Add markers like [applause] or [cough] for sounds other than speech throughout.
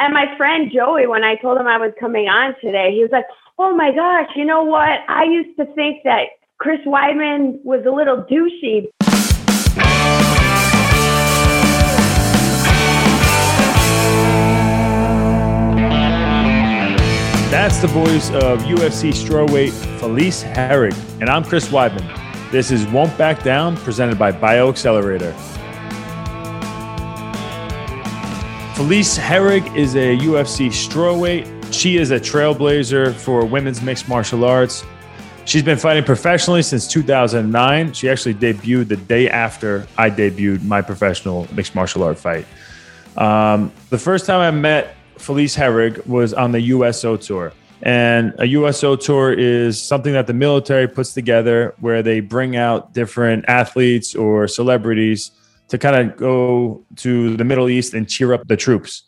And my friend Joey, when I told him I was coming on today, he was like, "Oh my gosh, you know what? I used to think that Chris Weidman was a little douchey." That's the voice of UFC strawweight Felice Herrig, and I'm Chris Weidman. This is Won't Back Down, presented by Bioxcellerator. Felice Herrig is a UFC strawweight. She is a trailblazer for women's mixed martial arts. She's been fighting professionally since 2009. She actually debuted the day after I debuted my professional mixed martial art fight. Um, the first time I met Felice Herrig was on the USO tour. And a USO tour is something that the military puts together where they bring out different athletes or celebrities to kind of go to the Middle East and cheer up the troops.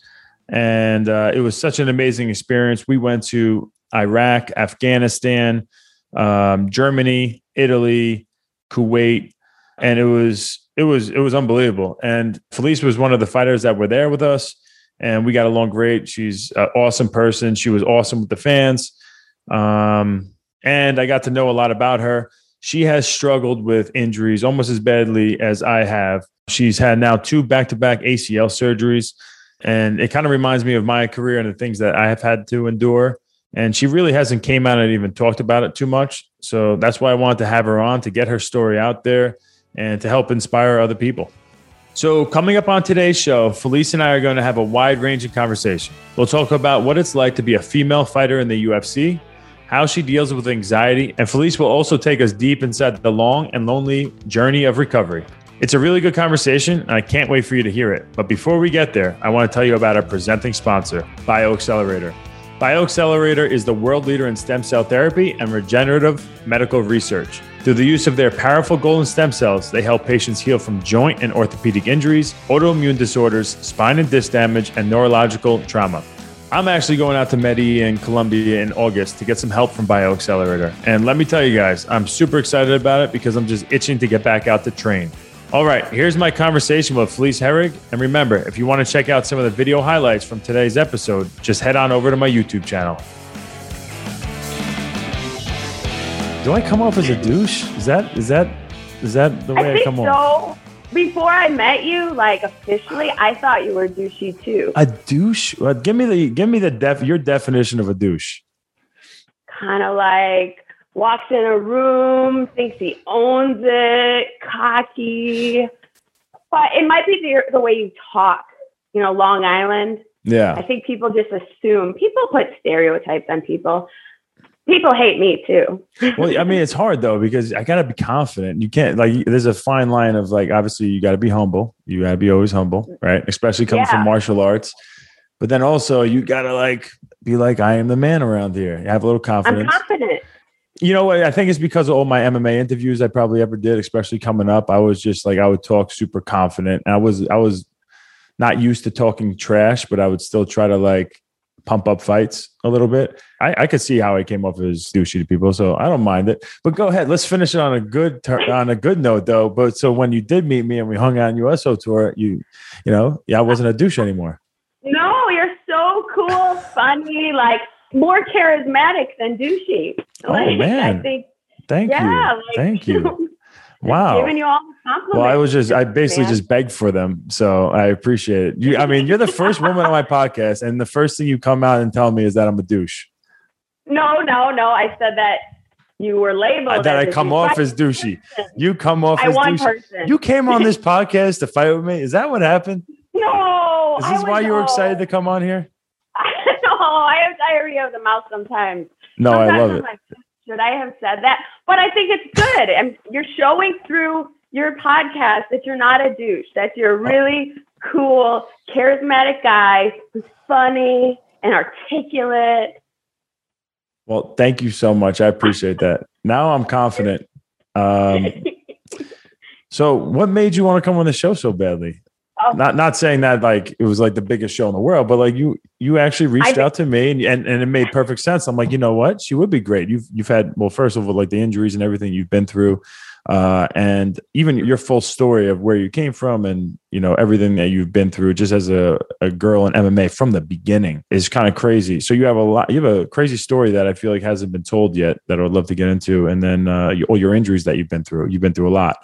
And uh, it was such an amazing experience. We went to Iraq, Afghanistan, um, Germany, Italy, Kuwait, and it was it was it was unbelievable. And Felice was one of the fighters that were there with us and we got along great. She's an awesome person. She was awesome with the fans. Um, and I got to know a lot about her. She has struggled with injuries almost as badly as I have. She's had now two back to back ACL surgeries. And it kind of reminds me of my career and the things that I have had to endure. And she really hasn't came out and even talked about it too much. So that's why I wanted to have her on to get her story out there and to help inspire other people. So, coming up on today's show, Felice and I are going to have a wide ranging conversation. We'll talk about what it's like to be a female fighter in the UFC, how she deals with anxiety, and Felice will also take us deep inside the long and lonely journey of recovery. It's a really good conversation, and I can't wait for you to hear it. But before we get there, I want to tell you about our presenting sponsor, Bioxcellerator. Bioxcellerator is the world leader in stem cell therapy and regenerative medical research. Through the use of their powerful golden stem cells, they help patients heal from joint and orthopedic injuries, autoimmune disorders, spine and disc damage, and neurological trauma. I'm actually going out to Medi in Colombia in August to get some help from Bioxcellerator. And let me tell you guys, I'm super excited about it because I'm just itching to get back out to train. All right, here's my conversation with Felice Herrig. And remember, if you want to check out some of the video highlights from today's episode, just head on over to my YouTube channel. Do I come off as a douche? Is that is that is that the way I, I come so. off? Before I met you, like officially, I thought you were douchey too. A douche? Well, give me the give me the def your definition of a douche. Kind of like walks in a room, thinks he owns it, cocky. But it might be the, the way you talk. You know, Long Island. Yeah. I think people just assume people put stereotypes on people. People hate me too. well, I mean, it's hard though because I gotta be confident. You can't like. There's a fine line of like. Obviously, you got to be humble. You got to be always humble, right? Especially coming Yeah. from martial arts. But then also, you gotta like be like, I am the man around here. Have a little confidence. I'm confident. You know what? I think it's because of all my MMA interviews I probably ever did, especially coming up. I was just like I would talk super confident. And I was I was not used to talking trash, but I would still try to like pump up fights a little bit. I, I could see how I came off as douchey to people, so I don't mind it. But go ahead, let's finish it on a good tur- on a good note though. But so when you did meet me and we hung out on USO tour, you you know, yeah, I wasn't a douche anymore. No, you're so cool, funny, like more charismatic than douchey. Oh, man. I think, Thank yeah, you. like, Thank you. [laughs] Wow. Giving you all the compliments. Well, I was just, I basically man. just begged for them. So I appreciate it. You, I mean, you're the [laughs] first woman on my podcast, and the first thing you come out and tell me is that I'm a douche. No, no, no. I said that you were labeled. that I come off as douchey. You come off I as douchey. person. You came on this [laughs] podcast to fight with me. Is that what happened? no. Is this why you were excited to come on here? [laughs] no, I have diarrhea of the mouth sometimes. No, I love I'm it. like, Should I have said that? But I think it's good. And you're showing through your podcast that you're not a douche. That you're a really cool, charismatic guy who's funny and articulate. Well, thank you so much. I appreciate that. Now I'm confident. Um, [laughs] so, what made you want to come on the show so badly? Oh. Not not saying that like it was like the biggest show in the world, but like you you actually reached I- out to me and, and and it made perfect sense. I'm like, you know what? She would be great. You've you've had well, first of all, like the injuries and everything you've been through. uh, and even your full story of where you came from and you know everything that you've been through just as a, a girl in MMA from the beginning is kind of crazy. So you have a lot, you have a crazy story that I feel like hasn't been told yet that I would love to get into, and then uh, all your injuries that you've been through. You've been through a lot,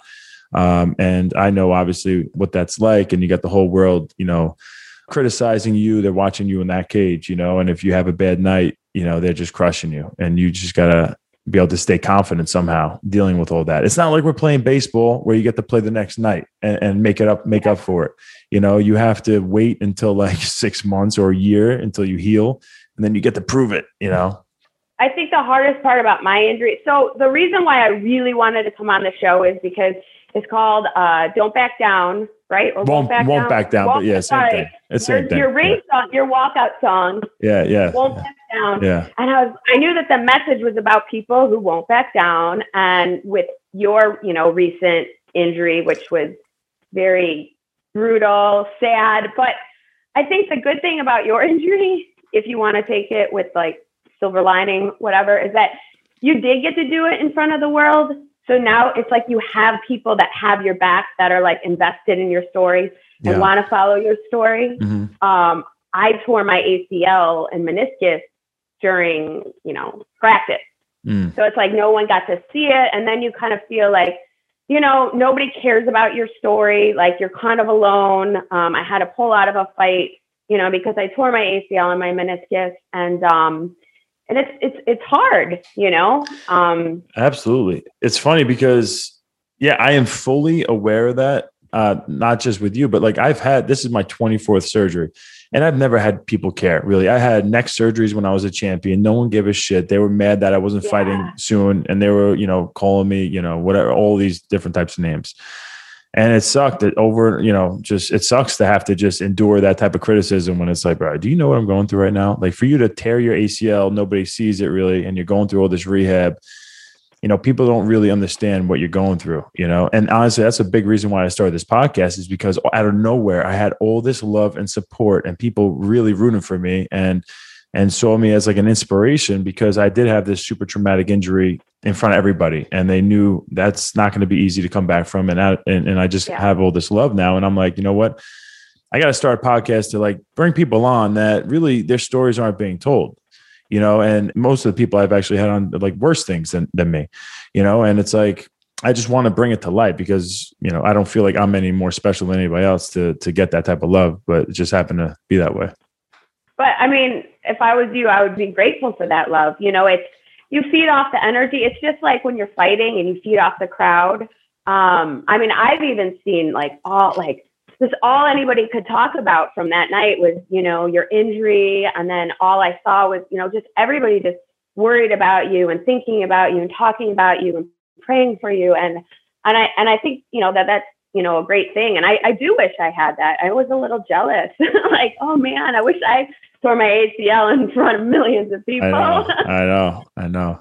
um, and I know obviously what that's like, and you got the whole world, you know, criticizing you. They're watching you in that cage, you know, and if you have a bad night, you know, they're just crushing you, and you just gotta be able to stay confident somehow dealing with all that. It's not like we're playing baseball where you get to play the next night and, and make it up, make up for it. You know, you have to wait until like [laughs] six months or a year until you heal, and then you get to prove it. You know. I think the hardest part about my injury. So the reason why I really wanted to come on the show is because it's called uh, "Don't Back Down," right? Or won't, won't back won't down. Back down won't, but yeah, same thing. It's same your, thing. Your race yeah. song, your walkout song. Yeah, yeah. Won't yeah. back down. Yeah. And I was, I knew that the message was about people who won't back down, and with your, you know, recent injury, which was very brutal, sad, but I think the good thing about your [laughs] injury, if you want to take it with like silver lining, whatever, is that you did get to do it in front of the world. So now it's like you have people that have your back that are like invested in your story and yeah. want to follow your story. Mm-hmm. Um, I tore my ACL and meniscus during, you know, practice. Mm. So it's like no one got to see it. And then you kind of feel like, you know, nobody cares about your story. Like you're kind of alone. Um, I had to pull out of a fight, you know, because I tore my ACL and my meniscus. And um, and it's it's it's hard, you know. Um, Absolutely, it's funny because yeah, I am fully aware of that. Uh, not just with you, but like I've had this is my 24th surgery, and I've never had people care really. I had neck surgeries when I was a champion. No one gave a shit. They were mad that I wasn't yeah. fighting soon, and they were you know calling me you know whatever all these different types of names and it sucked that over you know just it sucks to have to just endure that type of criticism when it's like bro do you know what i'm going through right now? Like for you to tear your acl nobody sees it really and you're going through all this rehab you know people don't really understand what you're going through you know? And honestly that's a big reason why i started this podcast is because out of nowhere i had all this love and support and people really rooting for me and and saw me as like an inspiration because I did have this super traumatic injury in front of everybody, and they knew that's not going to be easy to come back from. And I, and, and I just yeah. have all this love now, and I'm like, you know what? I got to start a podcast to like bring people on that really their stories aren't being told, you know. And most of the people I've actually had on like worse things than than me, you know. And it's like I just want to bring it to light because you know I don't feel like I'm any more special than anybody else to to get that type of love, but it just happened to be that way. But I mean, if I was you, I would be grateful for that love. You know, it's you feed off the energy. It's just like when you're fighting and you feed off the crowd. Um, I mean, I've even seen like all like this all anybody could talk about from that night was, you know, your injury. And then all I saw was, you know, just everybody just worried about you and thinking about you and talking about you and praying for you. And and I and I think, you know, that that's you know, a great thing. And I, I do wish I had that. I was a little jealous. [laughs] like, oh man, I wish I tore my ACL in front of millions of people. I know, [laughs] I know, I know.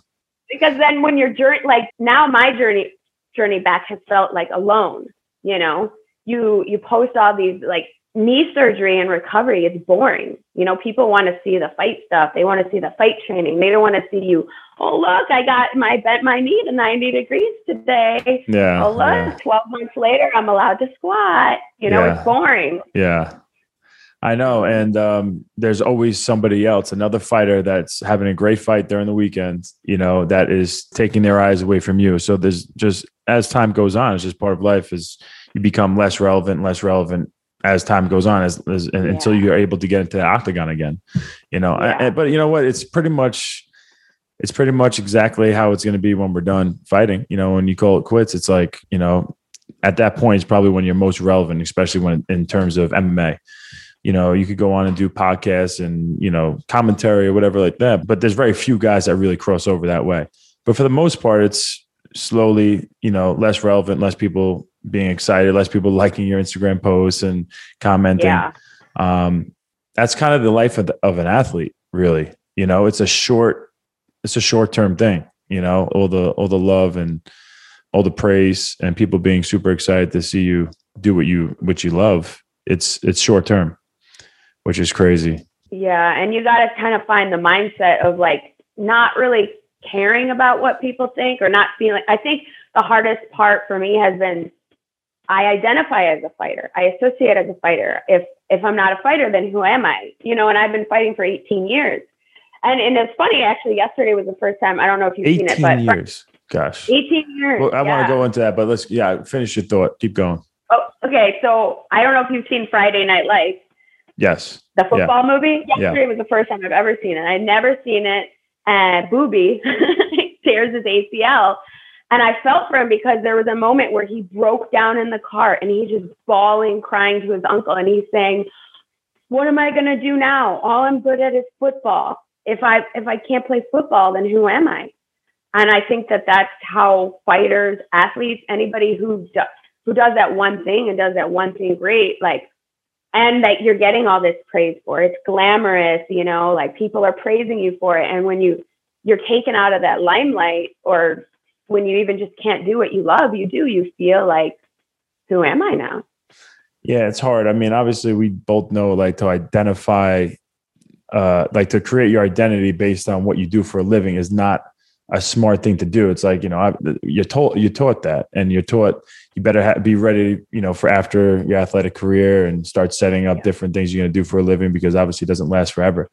because then when your journey, like now my journey journey back has felt like alone. You know, you you post all these like knee surgery and recovery. It's boring. You know, people want to see the fight stuff. They want to see the fight training. They don't want to see you. Oh look, I got my bent my knee to ninety degrees today. Yeah. Oh look, yeah. twelve months later, I'm allowed to squat. You know, yeah. it's boring. Yeah. I know. And um, there's always somebody else, another fighter that's having a great fight during the weekend, you know, that is taking their eyes away from you. So there's just, as time goes on, it's just part of life is you become less relevant, less relevant as time goes on as, as yeah. until you're able to get into the octagon again, you know, yeah. but you know what, it's pretty much, it's pretty much exactly how it's going to be when we're done fighting. You know, when you call it quits, it's like, you know, at that point, it's probably when you're most relevant, especially when in terms of MMA you know, you could go on and do podcasts and, you know, commentary or whatever like that. But there's very few guys that really cross over that way. But for the most part, it's slowly, you know, less relevant, less people being excited, less people liking your Instagram posts and commenting. Yeah. Um, that's kind of the life of, the, of an athlete, really. You know, it's a short, it's a short term thing. You know, all the all the love and all the praise and people being super excited to see you do what you what you love. It's it's short term which is crazy. Yeah. And you got to kind of find the mindset of like not really caring about what people think or not feeling. I think the hardest part for me has been I identify as a fighter. I associate as a fighter. If if I'm not a fighter, then who am I? You know, and I've been fighting for 18 years. And and it's funny, actually, yesterday was the first time. I don't know if you've seen it, but years. Gosh. 18 years. Well, I yeah. want to go into that, but let's yeah, finish your thought. Keep going. Oh, okay. So I don't know if you've seen Friday Night Lights, Yes. the football movie. Yeah. Yesterday was the first time I've ever seen it. I'd never seen it. And Boobie [laughs] tears his ACL. And I felt for him because there was a moment where he broke down in the car and he's just bawling, crying to his uncle. And he's saying, What am I going to do now? All I'm good at is football. If I if I can't play football, then who am I? And I think that that's how fighters, athletes, anybody who does who does that one thing and does that one thing great, like, and that you're getting all this praise for. It's glamorous, you know, like people are praising you for it. And when you you're taken out of that limelight, or when you even just can't do what you love, you do, you feel like, who am I now? Yeah, it's hard. I mean, obviously, we both know like to identify, uh, like to create your identity based on what you do for a living is not a smart thing to do. It's like you know, I, you're told you're taught that, and you're taught you better ha- be ready, you know, for after your athletic career and start setting up Yeah. different things you're going to do for a living because obviously it doesn't last forever.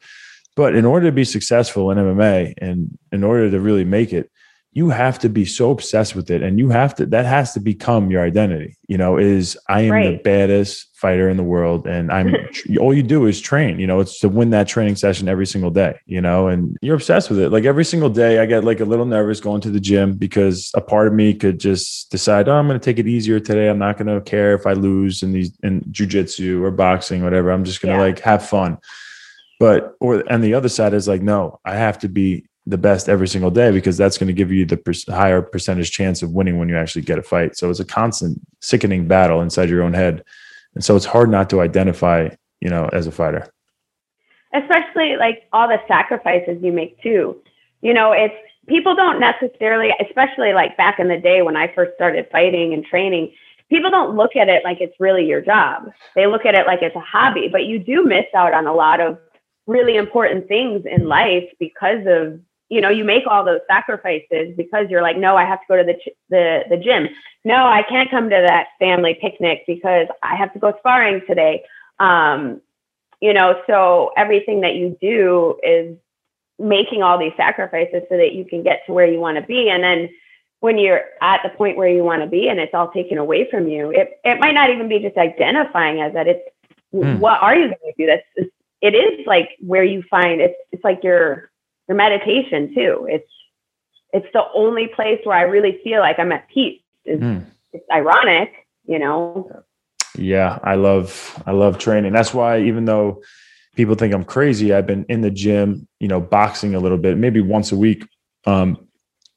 But in order to be successful in MMA and in order to really make it, you have to be so obsessed with it and you have to that has to become your identity you know is i am the baddest fighter in the world and i'm [laughs] all you do is train you know it's to win that training session every single day you know and you're obsessed with it. Like every single day i get like a little nervous going to the gym because a part of me could just decide oh i'm going to take it easier today. I'm not going to care if i lose in these in jujitsu or boxing whatever. I'm just going to Yeah. like have fun. But or and the other side is like no i have to be the best every single day because that's going to give you the per- higher percentage chance of winning when you actually get a fight so it's a constant sickening battle inside your own head and so it's hard not to identify you know as a fighter especially like all the sacrifices you make too. You know, it's people don't necessarily, especially like back in the day when I first started fighting and training, people don't look at it like it's really your job. They look at it like it's a hobby, but you do miss out on a lot of really important things in life because of you know you make all those sacrifices because you're like no I have to go to the ch- the the gym. No I can't come to that family picnic because I have to go sparring today. Um you know so everything that you do is making all these sacrifices so that you can get to where you want to be. And then when you're at the point where you want to be and it's all taken away from you it, it might not even be just identifying as that. It's Hmm. what are you going to do? That's it is like where you find it's it's like your your meditation too it's it's the only place where i really feel like i'm at peace is Hmm. it's ironic you know Yeah, I love I love training. That's why even though people think I'm crazy, I've been in the gym, you know, boxing a little bit, maybe once a week. Um,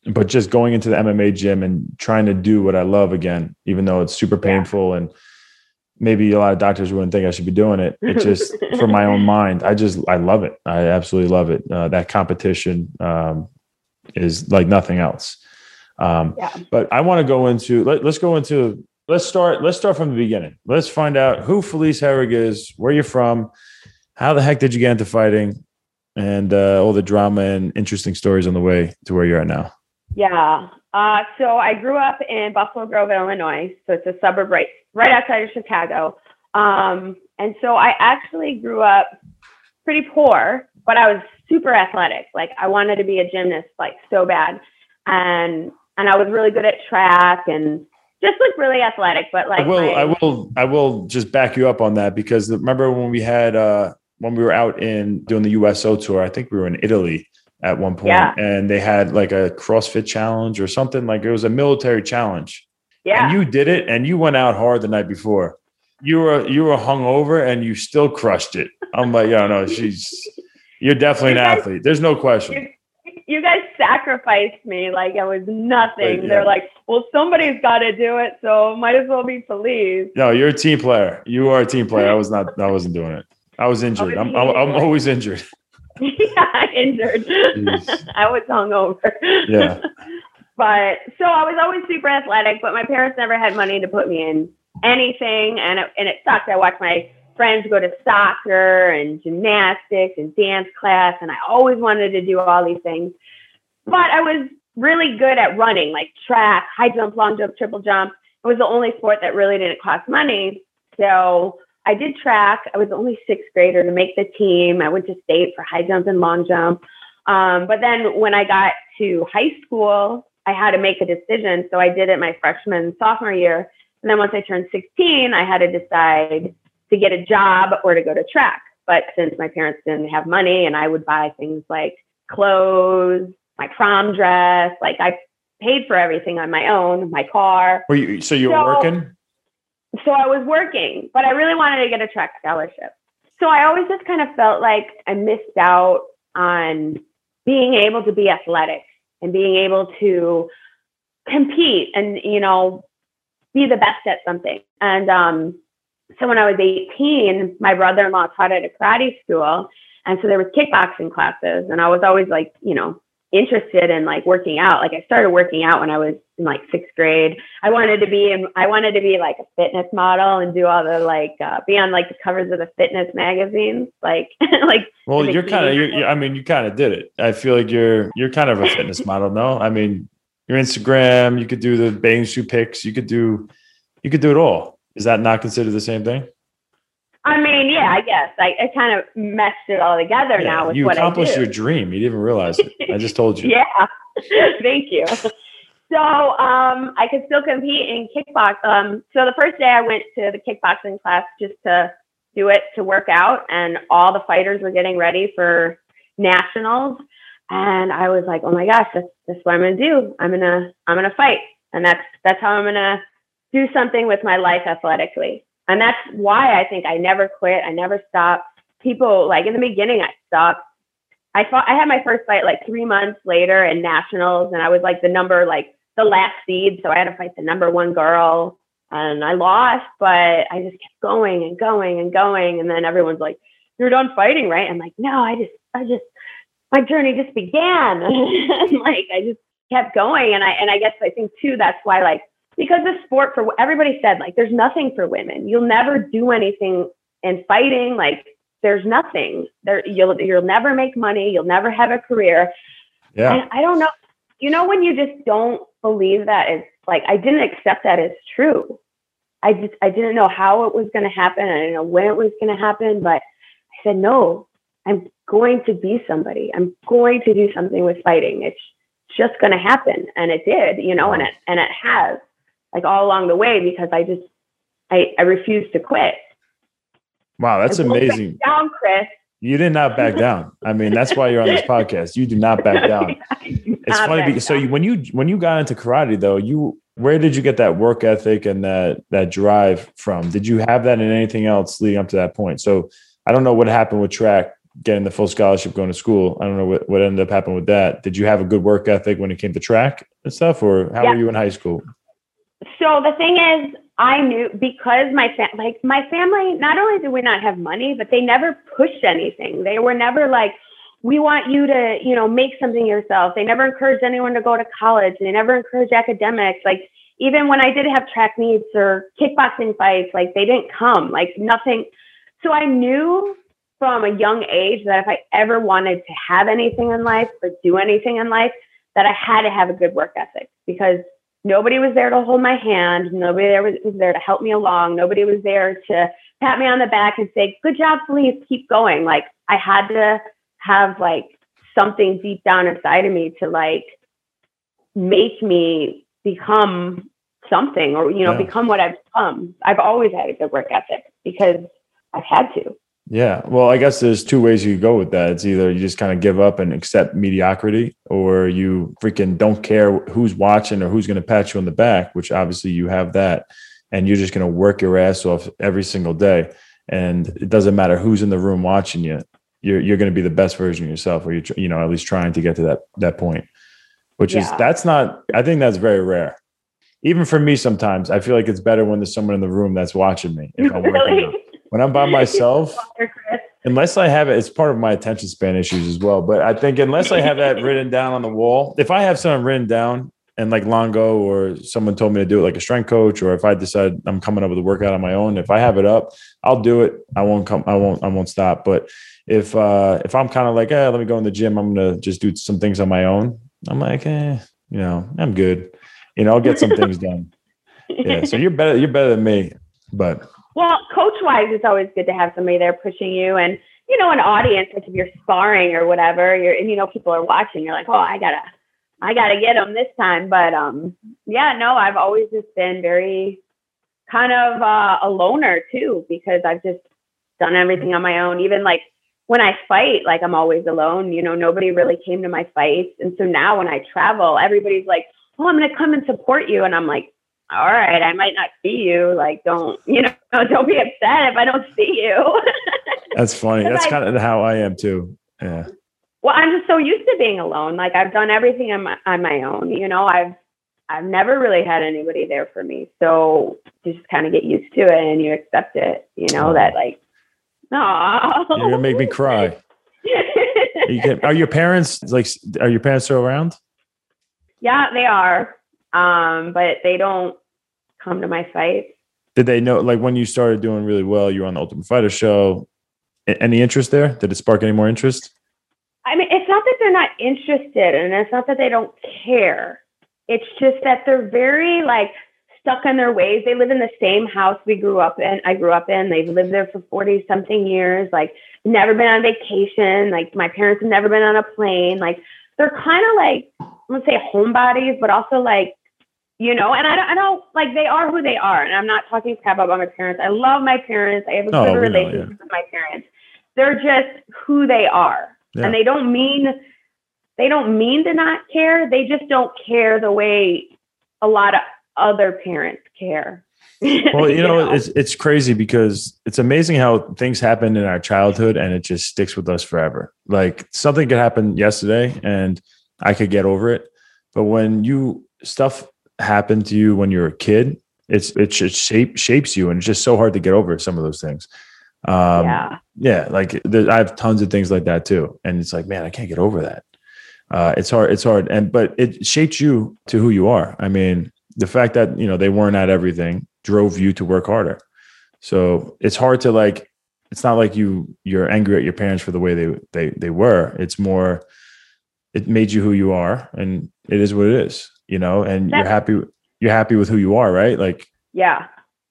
but just going into the MMA gym and trying to do what I love again, even though it's super Yeah. painful and maybe a lot of doctors wouldn't think I should be doing it. It just for my own [laughs] mind, I just I love it. I absolutely love it. Uh, that competition um, is like nothing else. Um, yeah but I want to go into let, let's go into let's start let's start from the beginning. Let's find out who Felice Herrig is, where you're from, how the heck did you get into fighting, and uh, all the drama and interesting stories on the way to where you're at now. Yeah. Uh, so I grew up in Buffalo Grove, Illinois. So it's a suburb right right outside of Chicago. Um, and so I actually grew up pretty poor, but I was super athletic. Like I wanted to be a gymnast like so bad. And and I was really good at track and just like really athletic, but like I will my- I will I will just back you up on that because remember when we had uh, when we were out in doing the USO tour, I think we were in Italy at one point, Yeah. and they had like a CrossFit challenge or something like it was a military challenge. Yeah. and you did it and you went out hard the night before you were you were hungover and you still crushed it i'm like yeah no she's you're definitely an You guys- athlete there's no question you, you guys sacrificed me like it was nothing. Right, yeah. They're like, well, somebody's got to do it, so might as well be Felice. no you're a team player you are a team player i was not i wasn't doing it i was [laughs] injured i'm, I'm, I'm always injured [laughs] yeah, injured. Jeez. [laughs] I was hungover. Yeah. But so I was always super athletic, but my parents never had money to put me in anything, and it, and it sucked. I watched my friends go to soccer and gymnastics and dance class, and I always wanted to do all these things. But I was really good at running, like track, high jump, long jump, triple jump. It was the only sport that really didn't cost money. So I did track. I was the only sixth grader to make the team. I went to state for high jump and long jump. Um, but then when I got to high school, I had to make a decision. So I did it my freshman, sophomore year. And then once I turned 16, I had to decide to get a job or to go to track. But since my parents didn't have money and I would buy things like clothes, my prom dress, like I paid for everything on my own, my car. Were you, so you were So- working? So I was working, but I really wanted to get a track scholarship. So I always just kind of felt like I missed out on being able to be athletic and being able to compete and, you know, be the best at something. And um, so when I was 18, my brother in law taught at a karate school. And so there was kickboxing classes. And I was always like, you know, interested in like working out. Like I started working out when I was in like sixth grade. I wanted to be in, I wanted to be like a fitness model and do all the like uh, be on like the covers of the fitness magazines. Like [laughs] like Well, you're kind of, you're- I mean, you kind of did it. I feel like you're, you're kind of a fitness model. No, I mean, your Instagram, you could do the bathing suit pics. You could do, you could do it all. Is that not considered the same thing? I mean, yeah, I guess I, I kind of meshed it all together Yeah, now with you what I accomplished your dream. You didn't even realize it. I just told you. [laughs] yeah. [laughs] Thank you. So um, I could still compete in kickbox. Um, so the first day I went to the kickboxing class just to do it to work out, and all the fighters were getting ready for nationals, and I was like, oh my gosh, that's, that's what I'm gonna do. I'm gonna I'm gonna fight, and that's that's how I'm gonna do something with my life athletically, and that's why I think I never quit. I never stopped. People like in the beginning, I stopped. I fought. I had my first fight like three months later in nationals, and I was like the number like the last seed, so I had to fight the number one girl, and I lost. But I just kept going and going and going, and then everyone's like, "You're done fighting, right?" I'm like, "No, I just, I just, my journey just began." [laughs] and like I just kept going, and I and I guess I think too that's why like because the sport for everybody said like there's nothing for women. You'll never do anything in fighting. Like there's nothing. There you'll you'll never make money. You'll never have a career. Yeah. and i don't know. You know when you just don't believe that it's like i didn't accept that as true. I just i didn't know how it was going to happen. I didn't know when it was going to happen but i said no i'm going to be somebody. I'm going to do something with fighting. It's just going to happen. And it did you know and it and it has like all along the way because i just i i refused to quit Wow. That's amazing. down chris You did not back [laughs] down. I mean, that's why you're on this podcast. You do not back [laughs] down. It's funny because so you, when you when you got into karate though, you where did you get that work ethic and that that drive from? Did you have that in anything else leading up to that point? So I don't know what happened with track, getting the full scholarship, going to school. I don't know what, what ended up happening with that. Did you have a good work ethic when it came to track and stuff, or how Yeah. were you in high school? So the thing is i knew because my fam- like my family not only did we not have money but they never pushed anything. They were never like we want you to you know make something yourself. They never encouraged anyone to go to college. They never encouraged academics. Like even when i did have track meets or kickboxing fights like they didn't come. Like nothing. So i knew from a young age that if i ever wanted to have anything in life or do anything in life that i had to have a good work ethic because nobody was there to hold my hand. Nobody there was, was there to help me along. Nobody was there to pat me on the back and say, good job, Felice, keep going. Like I had to have like something deep down inside of me to like make me become something or, you know, Yeah. become what I've become. I've always had a good work ethic because I've had to. Yeah. Well, I guess there's two ways you could go with that. It's either you just kind of give up and accept mediocrity, or you freaking don't care who's watching or who's going to pat you on the back, which obviously you have that. And you're just going to work your ass off every single day. And it doesn't matter who's in the room watching you. You're, you're going to be the best version of yourself, or you're, you know, at least trying to get to that, that point, which is, that's not, I think that's very rare. Even for me, sometimes I feel like it's better when there's someone in the room that's watching me. If I'm working [laughs] out. When I'm by myself, unless I have it, it's part of my attention span issues as well. But I think unless I have that [laughs] written down on the wall, if I have something written down and like Longo or someone told me to do it like a strength coach, or if I decide I'm coming up with a workout on my own, if I have it up, I'll do it. I won't come, I won't, I won't stop. But if uh if I'm kind of like, eh, let me go in the gym, I'm gonna just do some things on my own. I'm like, eh, you know, I'm good. You know, I'll get some things done. [laughs] Yeah. So you're better. You're better than me. But well, coach wise, it's always good to have somebody there pushing you, and you know, an audience. Like if you're sparring or whatever, you're and you know people are watching. You're like, oh, I gotta, I gotta get them this time. But um, yeah, no, I've always just been very kind of uh, a loner too because I've just done everything on my own. Even like when I fight, like I'm always alone. You know, nobody really came to my fights, and so now when I travel, everybody's like, "Oh, I'm gonna come and support you," and I'm like, "All right, I might not see you. Like, don't [laughs] you know? Don't be upset if I don't see you." [laughs] That's funny. That's I, kind of how I am too. Yeah. Well, I'm just so used to being alone. Like I've done everything on my on my own. You know, I've I've never really had anybody there for me. So you just kind of get used to it and you accept it. You know oh. that like no. You're gonna make me cry. [laughs] you can, are your parents like? Are your parents still around? Yeah, they are. Um, but they don't come to my fights. Did they know? Like when you started doing really well, you were on the Ultimate Fighter show. Any interest there? Did it spark any more interest? I mean, it's not that they're not interested, and it's not that they don't care. It's just that they're very like stuck in their ways. They live in the same house we grew up in. I grew up in. They've lived there for 40 something years, like never been on vacation. Like my parents have never been on a plane. Like they're kind of like, I would say homebodies, but also like, you know, and I don't, I don't like they are who they are. And I'm not talking crap about my parents. I love my parents. I have a oh, good relationship know, yeah. with my parents. They're just who they are. Yeah. And they don't mean they don't mean to not care. They just don't care the way a lot of other parents care. [laughs] well, you, know, know, it's it's crazy because it's amazing how things happen in our childhood and it just sticks with us forever. Like something could happen yesterday and I could get over it, but when you stuff happened to you when you're a kid, it's it shape shapes you and it's just so hard to get over some of those things. Um, yeah, yeah, like there, I have tons of things like that too, and it's like, man, I can't get over that. Uh, it's hard. It's hard, and but it shapes you to who you are. I mean, the fact that you know they weren't at everything drove you to work harder so it's hard to like it's not like you you're angry at your parents for the way they they they were it's more it made you who you are and it is what it is you know and that's, you're happy you're happy with who you are right like yeah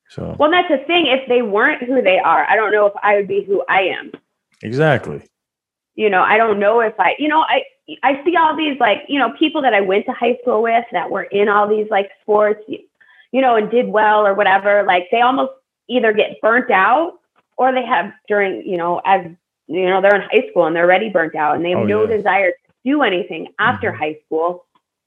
so well that's the thing if they weren't who they are i don't know if i would be who i am exactly you know i don't know if i you know i I see all these like, you know, people that I went to high school with that were in all these like sports, you know, and did well or whatever. Like they almost either get burnt out or they have during, you know, as you know, they're in high school and they're already burnt out and they have oh, no yeah. desire to do anything after mm-hmm. high school.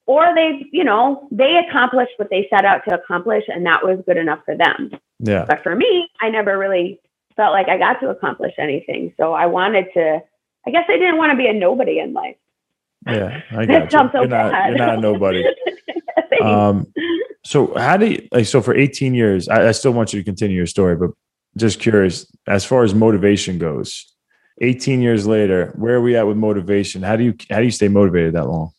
Or they, you know, they accomplished what they set out to accomplish and that was good enough for them. Yeah. But for me, I never really felt like I got to accomplish anything. So I wanted to, I guess I didn't want to be a nobody in life. Yeah, I got you. So you're, not, you're not a nobody. [laughs] um, so how do you like? So for 18 years, I, I still want you to continue your story, but just curious as far as motivation goes. 18 years later, where are we at with motivation? How do you how do you stay motivated that long?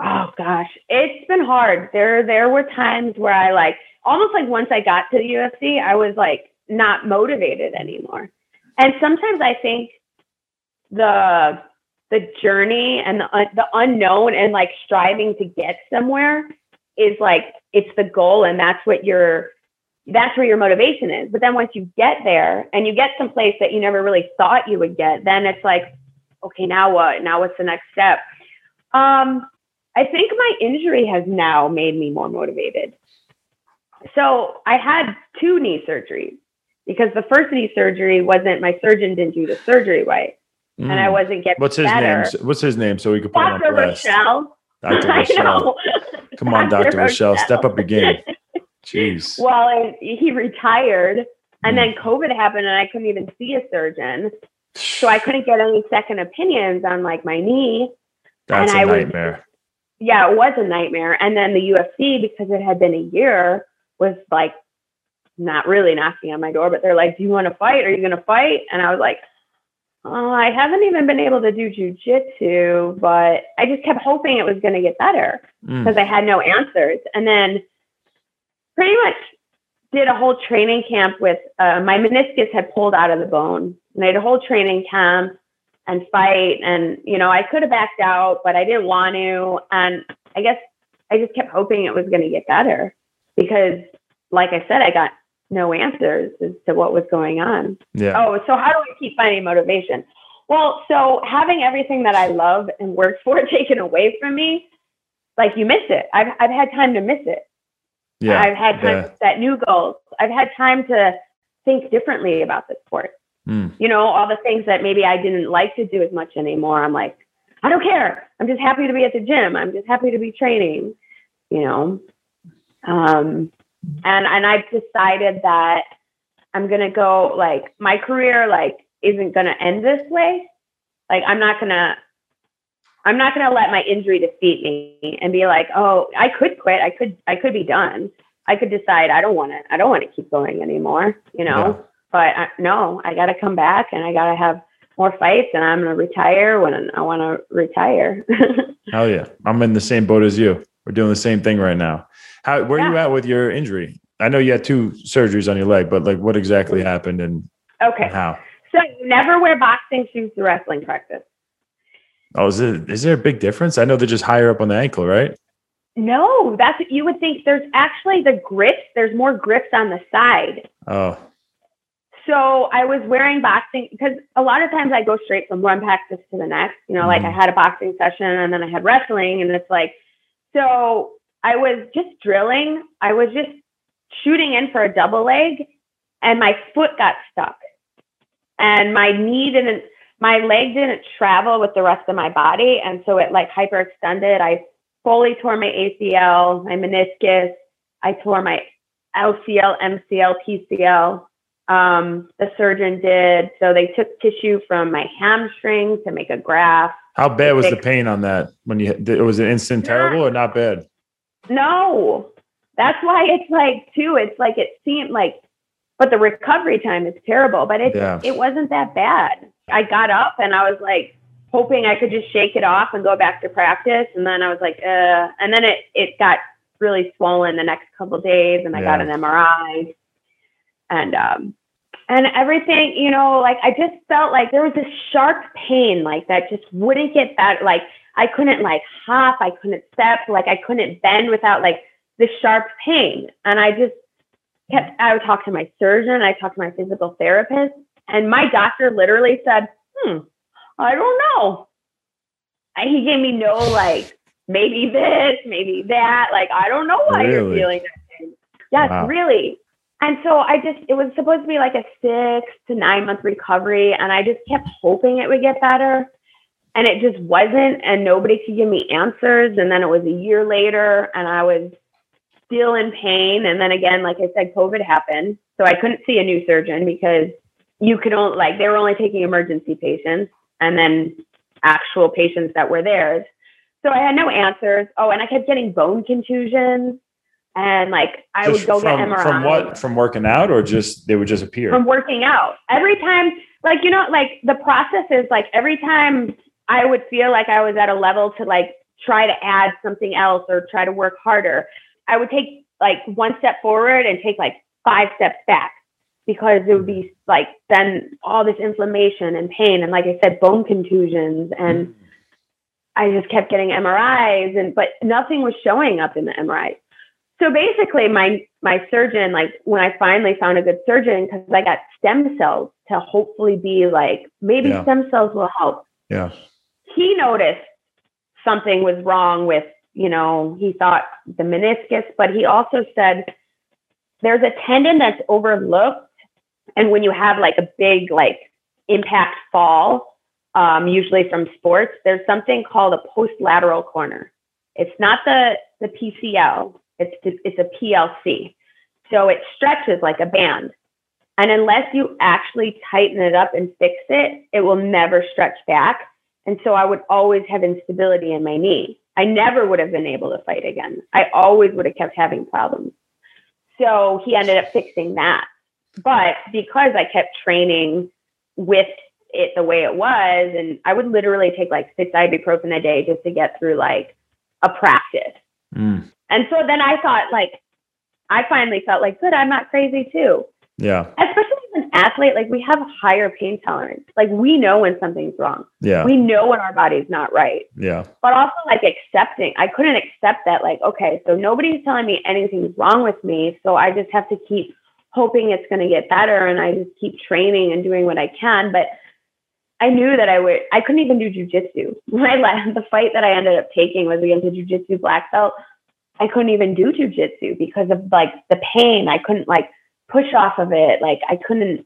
Oh gosh, it's been hard. There there were times where I like almost like once I got to the UFC, I was like not motivated anymore. And sometimes I think the the journey and the, the unknown and like striving to get somewhere is like it's the goal and that's what your that's where your motivation is but then once you get there and you get someplace that you never really thought you would get then it's like okay now what now what's the next step um i think my injury has now made me more motivated so i had two knee surgeries because the first knee surgery wasn't my surgeon didn't do the surgery right mm. and I mm. wasn't getting What's his better. name? What's his name? So we could put Dr. him on blast. Rochelle. Dr. [laughs] Rochelle. Come on, Dr. Rochelle. Step up again. [laughs] Jeez. Well, he retired and mm. then COVID happened and I couldn't even see a surgeon. So I couldn't get any second opinions on like my knee. That's and a I nightmare. Was, yeah, it was a nightmare. And then the UFC, because it had been a year, was like not really knocking on my door, but they're like, Do you want to fight? Are you going to fight? And I was like, uh, I haven't even been able to do jujitsu, but I just kept hoping it was going to get better because mm. I had no answers. And then pretty much did a whole training camp with uh, my meniscus had pulled out of the bone. And I had a whole training camp and fight. And, you know, I could have backed out, but I didn't want to. And I guess I just kept hoping it was going to get better because, like I said, I got no answers as to what was going on. Yeah. Oh, so how do I keep finding motivation? Well, so having everything that I love and work for [laughs] taken away from me, like you miss it. I've I've had time to miss it. Yeah. I've had time yeah. to set new goals. I've had time to think differently about the sport. Mm. You know, all the things that maybe I didn't like to do as much anymore. I'm like, I don't care. I'm just happy to be at the gym. I'm just happy to be training. You know, um, and and I've decided that I'm gonna go like my career like isn't gonna end this way. Like I'm not gonna I'm not gonna let my injury defeat me and be like, oh, I could quit. I could I could be done. I could decide I don't want to I don't want to keep going anymore. You know, Yeah. But I, no, I got to come back and I got to have more fights and I'm gonna retire when I want to retire. [laughs] Hell yeah. I'm in the same boat as you. We're doing the same thing right now. How where are you at with your injury? I know you had two surgeries on your leg, but like what exactly mm-hmm. happened and okay, how? so never wear boxing shoes to wrestling practice. Oh, is it is there a big difference? I know they're just higher up on the ankle, right? No, that's what you would think. There's actually the grips. There's more grips on the side. Oh, So I was wearing boxing because a lot of times I go straight from one practice to the next. You know, like I Mhm. had a boxing session and then I had wrestling, and it's like, so I was just drilling. I was just shooting in for a double leg, and my foot got stuck, and my knee didn't, my leg didn't travel with the rest of my body, and so it like hyperextended. I fully tore my ACL, my meniscus. I tore my LCL, MCL, PCL um, the surgeon did. So they took tissue from my hamstring to make a graft. how bad was the pain on that when you it was it instant terrible or not bad? No, that's why it's like too. It's like it seemed like, but the recovery time is terrible. But it Yeah. it wasn't that bad. I got up and I was like hoping I could just shake it off and go back to practice. And then I was like, uh, and then it it got really swollen the next couple days, and I got an MRI, and um, and everything, you know, like I just felt like there was this sharp pain, like that just wouldn't get better. Like I couldn't like hop, I couldn't step, like I couldn't bend without like the sharp pain. And I just kept, I would talk to my surgeon, I talked to my physical therapist, and my doctor literally said, hmm, I don't know. And he gave me no like, maybe this, maybe that. Like, I don't know why you're feeling that pain. Yes, Wow. really. And so I just, it was supposed to be like a six to nine month recovery. And I just kept hoping it would get better. And it just wasn't. And nobody could give me answers. And then it was a year later and I was still in pain. And then again, like I said, COVID happened. So I couldn't see a new surgeon because you could only, like, they were only taking emergency patients and then actual patients that were theirs. So I had no answers. Oh, and I kept getting bone contusions. And like I Just would go from, get MRI from what? From working out or just they would just appear? from working out. Every time, like, you know, like the process is like every time I would feel like I was at a level to like try to add something else or try to work harder, I would take like one step forward and take like five steps back because it would be like then all this inflammation and pain. And like I said, bone contusions. And mm. I just kept getting MRIs and, but nothing was showing up in the MRI. So basically, my my surgeon, like when I finally found a good surgeon, because I got stem cells to hopefully be like maybe Yeah. stem cells will help. yeah. He noticed something was wrong with, you know, he thought the meniscus, but he also said there's a tendon that's overlooked, and when you have like a big like impact fall, um, usually from sports, there's something called a post-lateral corner. It's not the the PCL. It's it's a PLC. So it stretches like a band. And unless you actually tighten it up and fix it, it will never stretch back. And so I would always have instability in my knee. I never would have been able to fight again. I always would have kept having problems. So he ended up fixing that. But because I kept training with it the way it was, and I would literally take like six ibuprofen a day just to get through like a practice. Mm. And so then I thought, like, I finally felt like, good, I'm not crazy too. Yeah. especially as an athlete, like we have a higher pain tolerance. Like we know when something's wrong. Yeah. We know when our body's not right. Yeah. But also like accepting. I couldn't accept that. Like, okay, so nobody's telling me anything's wrong with me. So I just have to keep hoping it's going to get better. And I just keep training and doing what I can. But I knew that I would, I couldn't even do jujitsu. [laughs] My last, the fight that I ended up taking was against a jujitsu black belt. I couldn't even do jujitsu because of like the pain. I couldn't like push off of it. Like I couldn't,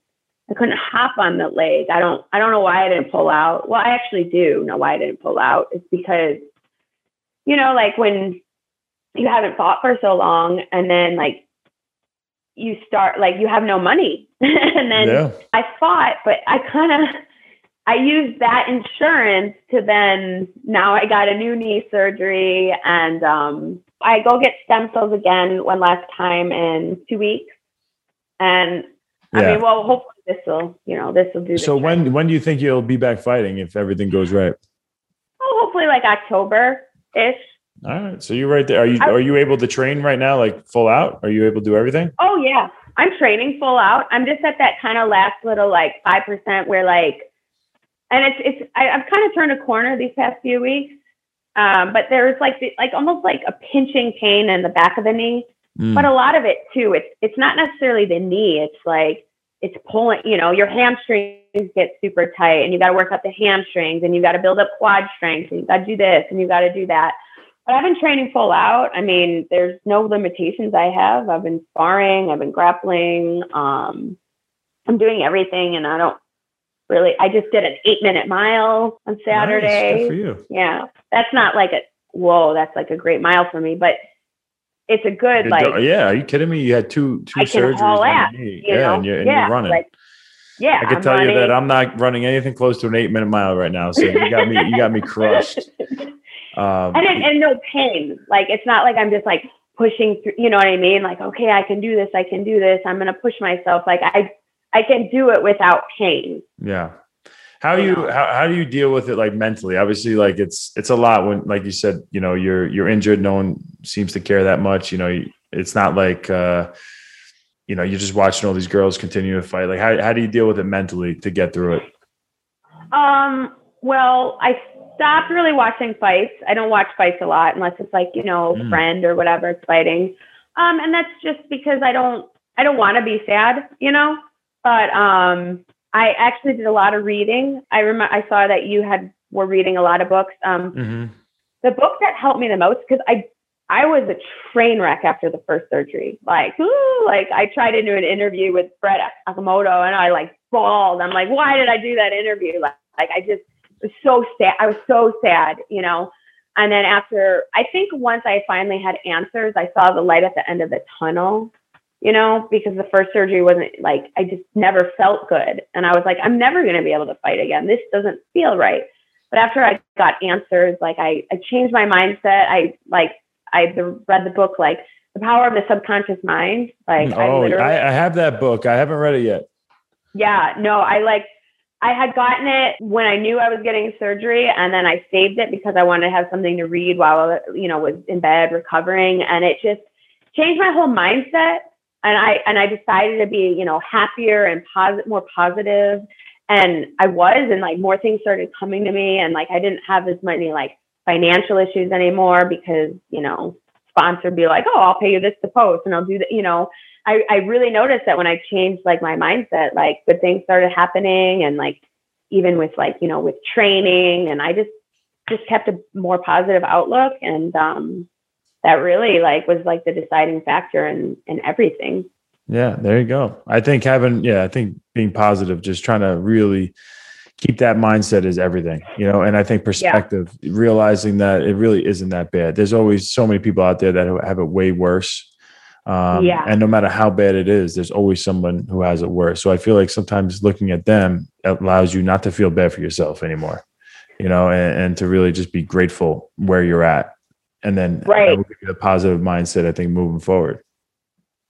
I couldn't hop on the leg. I don't, I don't know why I didn't pull out. Well, I actually do know why I didn't pull out. It's because, you know, like when you haven't fought for so long and then like you start, like you have no money. [laughs] and then Yeah. I fought, but I kind of I used that insurance to then now I got a new knee surgery and um I go get stem cells again one last time in two weeks. And I mean, well, hopefully this will, you know, this will do. So when when do you think you'll be back fighting if everything goes right? Oh, hopefully like October ish. All right. So you're right there. Are you are you able to train right now, like full out? Are you able to do everything? Oh yeah, I'm training full out. I'm just at that kind of last little like five percent where like, and it's it's I, I've kind of turned a corner these past few weeks. Um, but there's like the, like almost like a pinching pain in the back of the knee. Mm. But a lot of it too, it's it's not necessarily the knee. It's like it's pulling. You know, your hamstrings get super tight, and you got to work out the hamstrings, and you got to build up quad strength, and you got to do this, and you got to do that. But I've been training full out. I mean, there's no limitations I have. I've been sparring. I've been grappling. Um, I'm doing everything, and I don't really. I just did an eight minute mile on Saturday. Nice. For you. Yeah, that's not like a whoa. That's like a great mile for me, but it's a good Good like go- yeah, are you kidding me? You had two two I surgeries. haul on your ass, knee. you yeah, know, and you're, and yeah, you're running. like yeah. I can I'm tell you that. I'm not running anything close to an eight minute mile right now. So you got me you got me crushed. [laughs] Um, and it, and no pain. Like it's not like I'm just like pushing through. You know what I mean? Like okay, I can do this. I can do this. I'm gonna push myself. Like I I can do it without pain. Yeah. How You how, how do you deal with it like mentally? Obviously, like it's it's a lot when like you said, you know, you're you're injured, no one seems to care that much. You know, it's not like uh you know, you're just watching all these girls continue to fight. Like how how do you deal with it mentally to get through it? Um. Well, I stopped really watching fights. I don't watch fights a lot unless it's like you know a Mm. friend or whatever it's fighting. Um, and that's just because I don't I don't want to be sad, you know. But um, I actually did a lot of reading. I remember I saw that you had were reading a lot of books. Um, Mm-hmm. the book that helped me the most because I I was a train wreck after the first surgery. Like, ooh, like I tried to do an interview with Brett Okamoto and I like bawled. I'm like, why did I do that interview? Like, like I just was so sad. I was so sad, you know. And then after, I think once I finally had answers, I saw the light at the end of the tunnel, you know, because the first surgery wasn't like, I just never felt good. And I was like, I'm never going to be able to fight again. This doesn't feel right. But after I got answers, like I, I changed my mindset. I like, I the, read the book, like The Power of the Subconscious Mind. Like, I oh, literally, I, I have that book. I haven't read it yet. yeah, no, I like I had gotten it when I knew I was getting surgery and then I saved it because I wanted to have something to read while I you know was in bed recovering and it just changed my whole mindset and I and I decided to be, you know, happier and positive more positive. And I was and like more things started coming to me and like I didn't have as many like financial issues anymore because, you know, sponsor be like, "Oh, I'll pay you this to post and I'll do that," you know, I, I really noticed that when I changed like my mindset, like good things started happening and like even with like, you know, with training and I just just kept a more positive outlook and um that really like was like the deciding factor in in everything. Yeah, there you go. I think having, yeah, I think being positive, just trying to really keep that mindset is everything, you know. And I think perspective, realizing that it really isn't that bad. There's always so many people out there that have it way worse. Um, Yeah. And no matter how bad it is, there's always someone who has it worse. So I feel like sometimes looking at them allows you not to feel bad for yourself anymore, you know, and, and to really just be grateful where you're at. And then Right. that will give a positive mindset, I think, moving forward.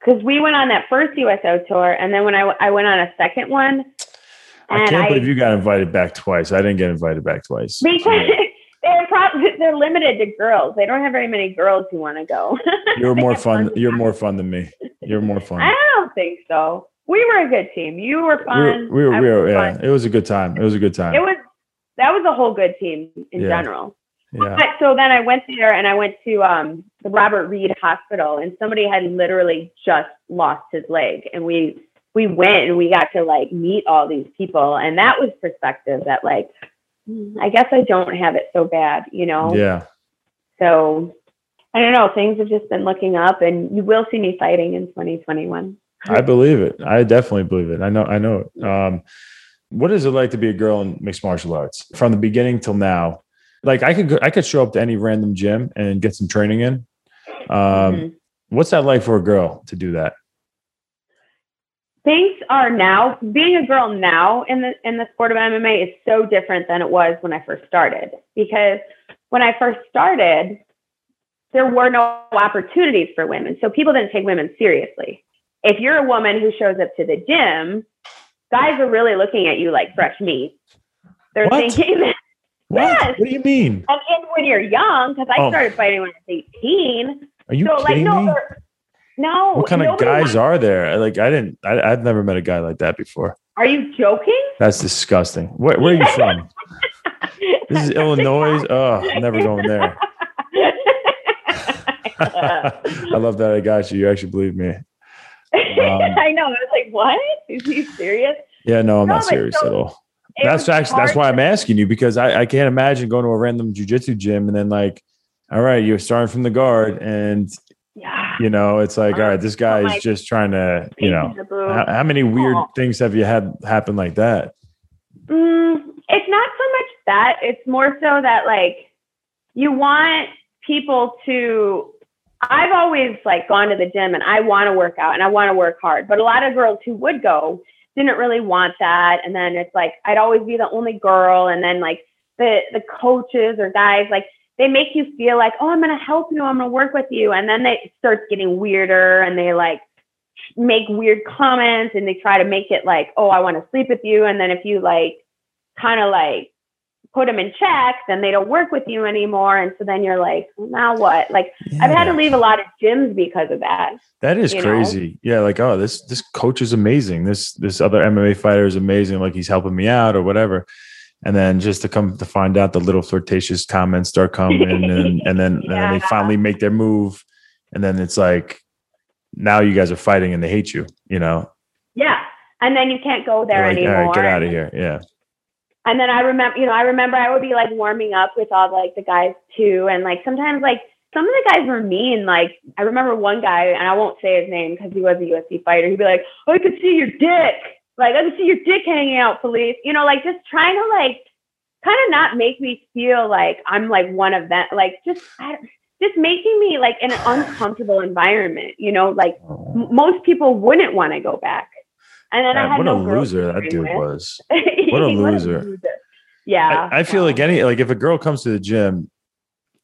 Cuz we went on that first USO tour and then when I, w- I went on a second one I can't I, believe you got invited back twice. I didn't get invited back twice. because [laughs] they're probably they're limited to girls. They don't have very many girls who want to go. [laughs] You're more fun. You're more fun than me. You're more fun. I don't think so. we were a good team. You were We fun. were, we were, we were yeah. fun. It was a good time. It was a good time. It was that was a whole good team in Yeah. general. Yeah. But so then I went there and I went to um, the Robert Reed Hospital, and somebody had literally just lost his leg, and we we went and we got to like meet all these people, and that was perspective that like hmm, I guess I don't have it so bad, you know. Yeah. So I don't know. Things have just been looking up, and you will see me fighting in 2021. I believe it. I definitely believe it. I know. I know. it. Um, what is it like to be a girl in mixed martial arts from the beginning till now? Like I could, I could show up to any random gym and get some training in. Um, Mhm. What's that like for a girl to do that? things are now being a girl now in the in the sport of MMA is so different than it was when I first started because when I first started there were no opportunities for women so people didn't take women seriously if you're a woman who shows up to the gym guys are really looking at you like fresh meat they're What? thinking that What? Yes. What do you mean? and, and when you're young because I Oh. started fighting when I was 18 Are you so like kidding no me? no What kind of guys wants- are there? Like I didn't. I, I've never met a guy like that before. are you joking That's disgusting. Where, where are you from? [laughs] This is Illinois. [laughs] Oh, I'm never going there. [laughs] I love that I got you. You actually believe me. Um, I know. I was like, what? Is he serious? Yeah, no, I'm No, not serious so at all. That's actually that's why I'm asking you because I, I can't imagine going to a random jujitsu gym and then like, all right, you're starting from the guard and Yeah. you know it's like, all right, this guy Oh is just trying to, you know, Peeking the boob. how, how many weird Aw. things have you had happen like that? Mm, it's not so much that. It's more so that like you want people to. I've always like gone to the gym and I want to work out and I want to work hard, but a lot of girls who would go didn't really want that. And then it's like I'd always be the only girl, and then like the the coaches or guys like they make you feel like, oh, I'm gonna help you, I'm gonna work with you, and then it starts getting weirder and they like make weird comments and they try to make it like, oh, I want to sleep with you. And then if you like kind of like put them in check, then they don't work with you anymore. And so then you're like, well, now what? Like I've had to leave a lot of gyms because of that. That is you know? crazy. Yeah, like oh, this this coach is amazing. This this other MMA fighter is amazing. Like he's helping me out or whatever. And then just to come to find out the little flirtatious comments start coming [laughs] and and then and then they finally make their move. And then it's like now you guys are fighting and they hate you, you know. Yeah. And then you can't go there like, anymore. all right, get out of here. Yeah. And then I remember, you know, I remember I would be like warming up with all like the guys too. And like sometimes like some of the guys were mean. Like I remember one guy, and I won't say his name because he was a UFC fighter. He'd be like, oh, I could see your dick. Like I could see your dick hanging out, Felice. You know, like just trying to like kind of not make me feel like I'm like one of them. Like just just making me like in an uncomfortable environment. You know, like m- most people wouldn't want to go back. And then I had what no [laughs] a loser that dude with. was. What a loser. Yeah. I, I feel like any like if a girl comes to the gym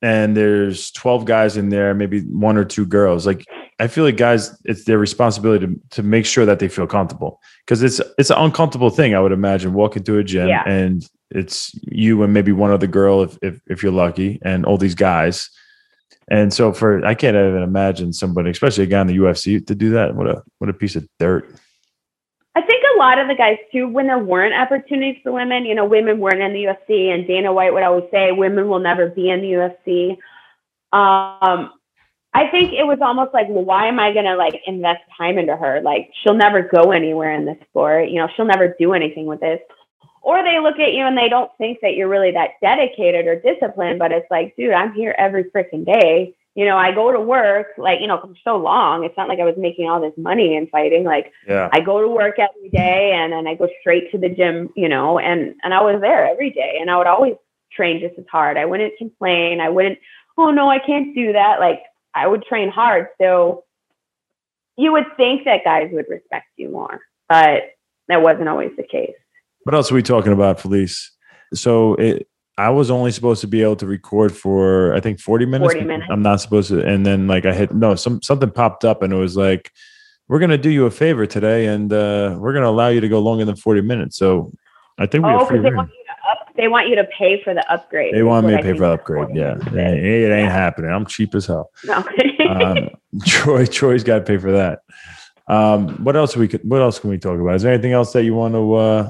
and there's 12 guys in there, maybe one or two girls, like I feel like guys, it's their responsibility to, to make sure that they feel comfortable. Cause it's it's an uncomfortable thing, I would imagine, walking to a gym Yeah. and it's you and maybe one other girl if, if if you're lucky, and all these guys. And so for I can't even imagine somebody, especially a guy in the UFC, to do that. What a what a piece of dirt. I think a lot of the guys too, when there weren't opportunities for women, you know, women weren't in the UFC, and Dana White would always say women will never be in the UFC. Um, I think it was almost like, well, why am I going to like invest time into her? Like, she'll never go anywhere in this sport. You know, she'll never do anything with this. Or they look at you and they don't think that you're really that dedicated or disciplined, but it's like, dude, I'm here every freaking day. You know, I go to work, like, you know, for so long. It's not like I was making all this money and fighting. Like, Yeah. I go to work every day and then I go straight to the gym, you know, and and I was there every day and I would always train just as hard. I wouldn't complain. I wouldn't, oh no, I can't do that. Like I would train hard. So you would think that guys would respect you more, but that wasn't always the case. What else are we talking about, Felice? So it, I was only supposed to be able to record for I think 40 minutes. 40 minutes. I'm not supposed to. And then like I hit no, some something popped up and it was like, we're gonna do you a favor today and uh, we're gonna allow you to go longer than 40 minutes. So I think we Oh, have free they want you to up, they want you to pay for the upgrade. They want me to I pay for the upgrade. Yeah. It, it ain't happening. I'm cheap as hell. No. [laughs] Um, Troy, Troy's got to pay for that. Um, what else we could? What else can we talk about? Is there anything else that you want to uh,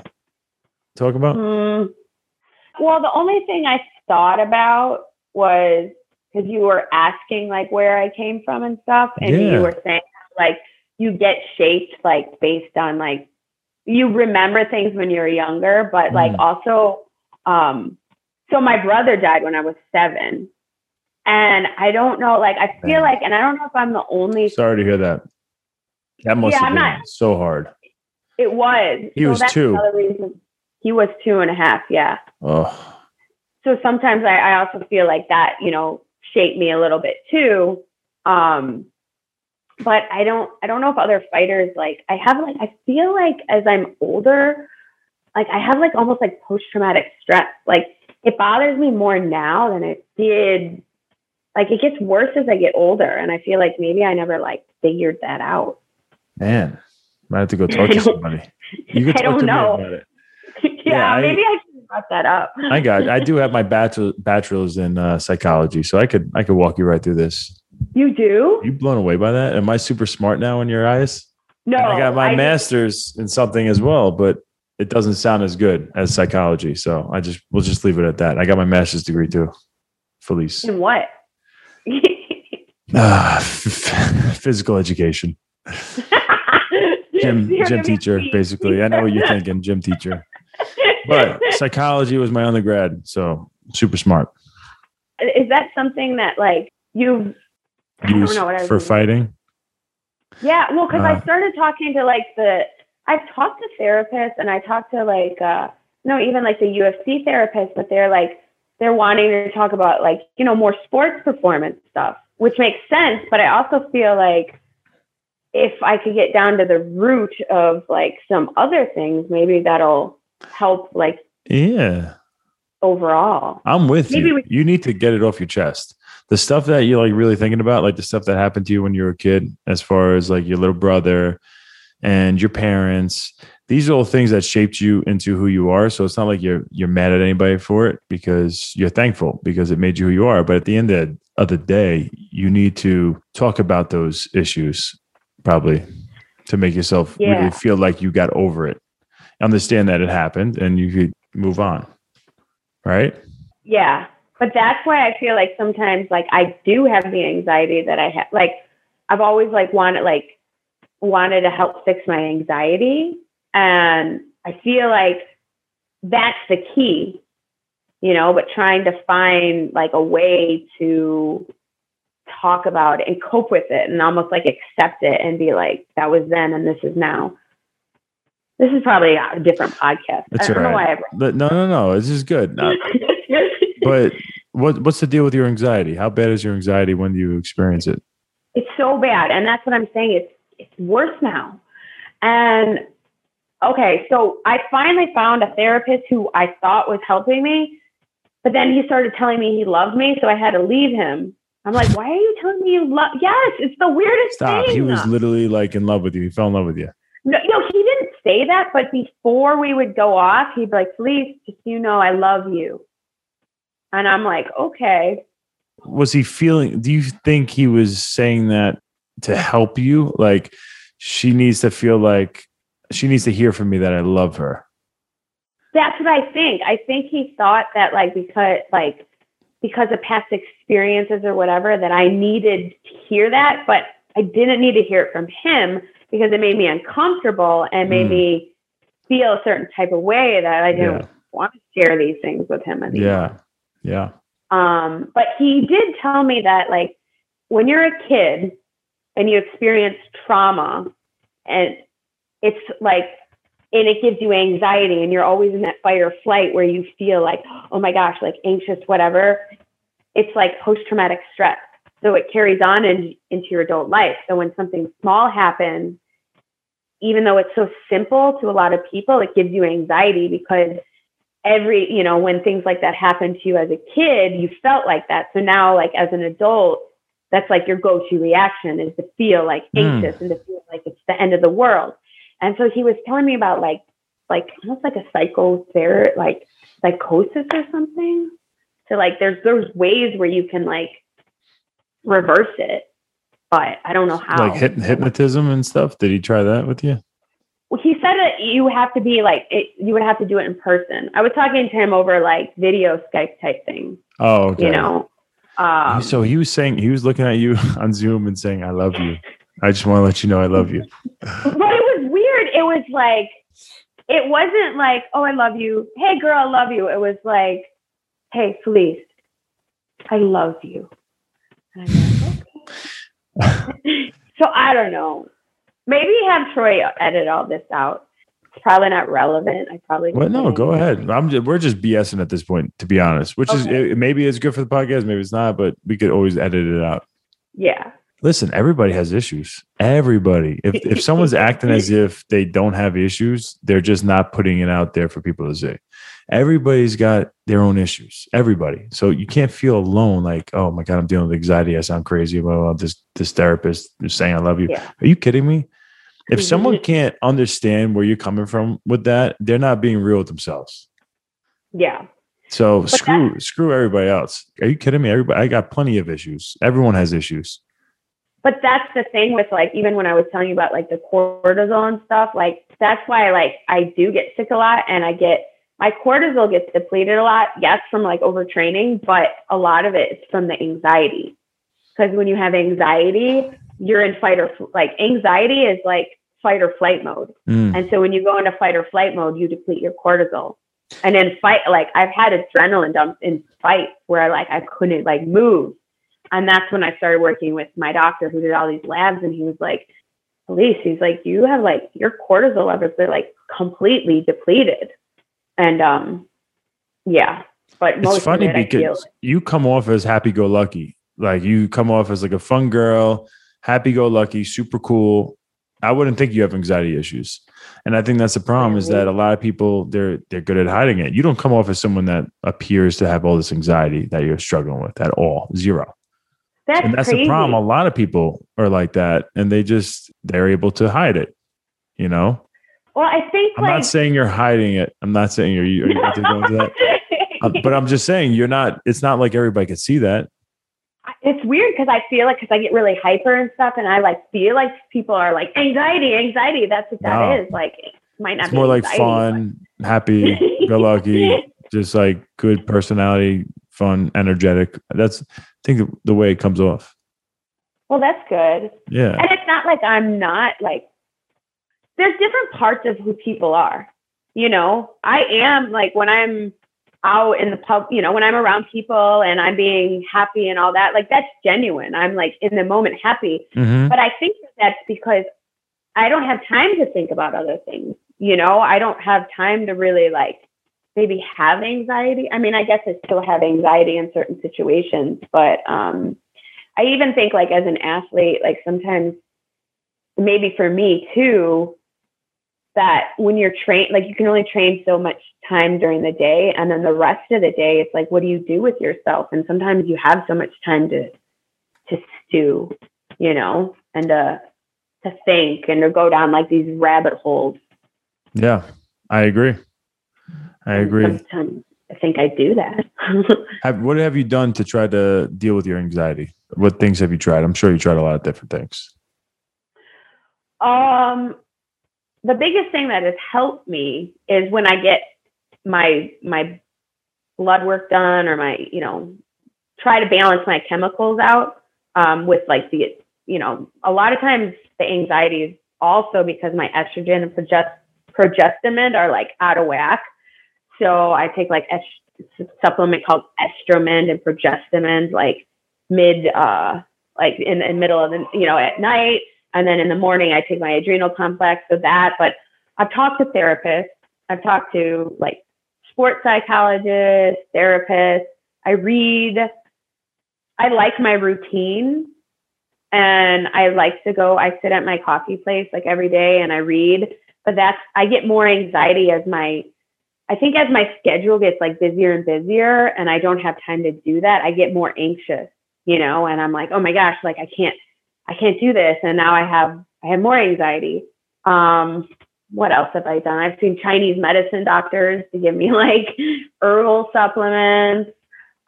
talk about? Mm. Well, the only thing I thought about was because you were asking like where I came from and stuff, and Yeah. you were saying like you get shaped like based on like you remember things when you're younger, but like Mm. also, um, so my brother died when I was seven, and I don't know, like I feel Damn. like, and I don't know if I'm the only. Sorry to hear that. That must Yeah, have I'm been not- so hard. It was. He was two. He was two and a half. Yeah. Oh, so sometimes I, I also feel like that, you know, shaped me a little bit too. Um, but I don't, I don't know if other fighters like I have like I feel like as I'm older, like I have like almost like post traumatic stress. Like it bothers me more now than it did. Like it gets worse as I get older, and I feel like maybe I never like figured that out. man. Might have to go talk to [laughs] somebody. You can [laughs] I don't to know. me about it. [laughs] yeah, Yeah, I- maybe I brought that up. I got. I do have my bachelor, bachelor's in uh, psychology, so I could I could walk you right through this. You do? you blown away by that? Am I super smart now in your eyes? No, And I got my I- master's in something as well, but it doesn't sound as good as psychology. So I just we'll just leave it at that. I got my master's degree too. Felice. In what? [laughs] Ah, physical education. [laughs] Gym gym teacher, basically. I know what you're thinking, gym teacher. But [laughs] psychology was my undergrad, so super smart. Is that something that like you? I don't Use know what I was for fighting. Yeah, well, because Uh. I started talking to like the. I've talked to therapists and I talked to like uh no even like the UFC therapists, but they're like they're wanting to talk about like you know more sports performance stuff, which makes sense. But I also feel like if I could get down to the root of like some other things, maybe that'll help like Yeah. overall. I'm with Maybe you. we- you need to get it off your chest. The stuff that you're like really thinking about, like the stuff that happened to you when you were a kid, as far as like your little brother and your parents, these are all things that shaped you into who you are. So it's not like you're you're mad at anybody for it because you're thankful because it made you who you are. But at the end of of the day, you need to talk about those issues probably to make yourself Yeah. really feel like you got over it. Understand that it happened and you could move on. Right? Yeah. But that's why I feel like sometimes like I do have the anxiety that I have like I've always like wanted like wanted to help fix my anxiety and I feel like that's the key you know but trying to find like a way to talk about it and cope with it and almost like accept it and be like that was then and this is now this is probably a different podcast That's I don't all know right. why But no, no, no. This is good. No, I [laughs] but what what's the deal with your anxiety? How bad is your anxiety when do you experience it? It's so bad. And that's what I'm saying. It's it's worse now. And okay, so I finally found a therapist who I thought was helping me, but then he started telling me he loved me, so I had to leave him. I'm like, why are you telling me you love? Yes, it's the weirdest Stop. thing. He was literally like in love with you. He fell in love with you. No, no, he didn't say that, but before we would go off, he'd be like, please, just so you know, I love you. And I'm like, okay. Was he feeling? Do you think he was saying that to help you? Like she needs to feel like she needs to hear from me that I love her. That's what I think. I think he thought that like because like because of past experiences or whatever that I needed to hear that, but I didn't need to hear it from him because it made me uncomfortable and made Mm. me feel a certain type of way that I didn't Yeah. want to share these things with him anymore. Yeah. Yeah. Um, but he did tell me that like when you're a kid and you experience trauma and it's like and it gives you anxiety and you're always in that fight or flight where you feel like, oh my gosh, like anxious, whatever. It's like post-traumatic stress. So it carries on in, into your adult life. So when something small happens, even though it's so simple to a lot of people, it gives you anxiety because every you know when things like that happen to you as a kid you felt like that so now like as an adult that's like your go-to reaction is to feel like Mm. anxious and to feel like it's the end of the world and so he was telling me about like like almost like a psychotherapy like psychosis or something so like there's there's ways where you can like reverse it but I don't know how. Like hyp- hypnotism and stuff. Did he try that with you? Well, he said that you have to be like it, you would have to do it in person. I was talking to him over like video Skype type thing. Oh, okay. You know. Um, so he was saying he was looking at you [laughs] on Zoom and saying, "I love you." I just want to let you know I love you. [laughs] but it was weird. It was like it wasn't like, "Oh, I love you." Hey, girl, I love you. It was like, "Hey, Felice, I love you." And I'm like, okay. [laughs] so I don't know. Maybe have Troy edit all this out. It's probably not relevant. I probably. Well, no, go ahead. I'm just, we're just BSing at this point, to be honest. Which is it, maybe it's good for the podcast, maybe it's not, but we could always edit it out. Yeah. Listen, everybody has issues. Everybody. If if someone's [laughs] acting as if they don't have issues, they're just not putting it out there for people to see. Everybody's got their own issues. Everybody. So you can't feel alone. Like, oh my god, I'm dealing with anxiety. I sound crazy. Well, this this therapist is saying I love you. Yeah. Are you kidding me? If Mhm. someone can't understand where you're coming from with that, they're not being real with themselves. Yeah. So But screw screw everybody else. Are you kidding me? Everybody, I got plenty of issues. Everyone has issues. But that's the thing with like even when I was telling you about like the cortisol and stuff, like that's why like I do get sick a lot and I get my cortisol gets depleted a lot. Yes, from like overtraining, but a lot of it is from the anxiety. Because when you have anxiety, you're in fight or like anxiety is like fight or flight mode. Mm. And so when you go into fight or flight mode, you deplete your cortisol. And in fight, like I've had adrenaline dumps in fight where like I couldn't like move. And that's when I started working with my doctor who did all these labs. And he was like, Felice, he's like, you have like your cortisol levels, they're like completely depleted. And um, yeah. But most It's funny it, because you come off as happy go lucky. Like you come off as like a fun girl, happy go lucky, super cool. I wouldn't think you have anxiety issues. And I think that's the problem is that a lot of people they're they're good at hiding it. You don't come off as someone that appears to have all this anxiety that you're struggling with at all. Zero. that's, and that's crazy. the problem. A lot of people are like that and they just they're able to hide it. You know? Well, I think I'm like not saying you're hiding it. I'm not saying you're, are you about to go into that. Uh, [laughs] but I'm just saying you're not. It's not like everybody could see that. it's weird because I feel like because I get really hyper and stuff, and I like feel like people are like anxiety, anxiety. That's what that is. No. Like it might not. It's be more like fun, happy, go lucky, [laughs] just like good personality, fun, energetic. That's I think the way it comes off. Well, that's good, Yeah, and it's not like I'm not like. There's different parts of who people are. You know, I am like when I'm out in the pub, you know, when I'm around people and I'm being happy and all that, like that's genuine. I'm like in the moment happy. Mhm. But I think that's because I don't have time to think about other things. You know, I don't have time to really like maybe have anxiety. I mean, I guess I still have anxiety in certain situations, but um, I even think like as an athlete, like sometimes maybe for me too, that when you're trained, like you can only train so much time during the day, and then the rest of the day, it's like, what do you do with yourself? And sometimes you have so much time to to stew, you know, and to to think and to go down like these rabbit holes. yeah, I agree. I agree. Sometimes I think I do that. [laughs] Have, what have you done to try to deal with your anxiety? What things have you tried? I'm sure you tried a lot of different things. Um, the biggest thing that has helped me is when I get my my blood work done or my you know try to balance my chemicals out um, with like the you know a lot of times the anxiety is also because my estrogen and progest- progestin are like out of whack. So I take like est- supplement called Estromend and Progestamend like mid uh like in the middle of the you know at night and then in the morning, I take my adrenal complex for that. But I've talked to therapists. I've talked to like sports psychologists, therapists. I read. I like my routine. And I like to go, I sit at my coffee place like every day and I read. But that's, I get more anxiety as my, I think as my schedule gets like busier and busier and I don't have time to do that, I get more anxious, you know, and I'm like, oh my gosh, like I can't, I can't do this. And now I have, I have more anxiety. Um, what else have I done? I've seen Chinese medicine doctors to give me [laughs] like herbal supplements.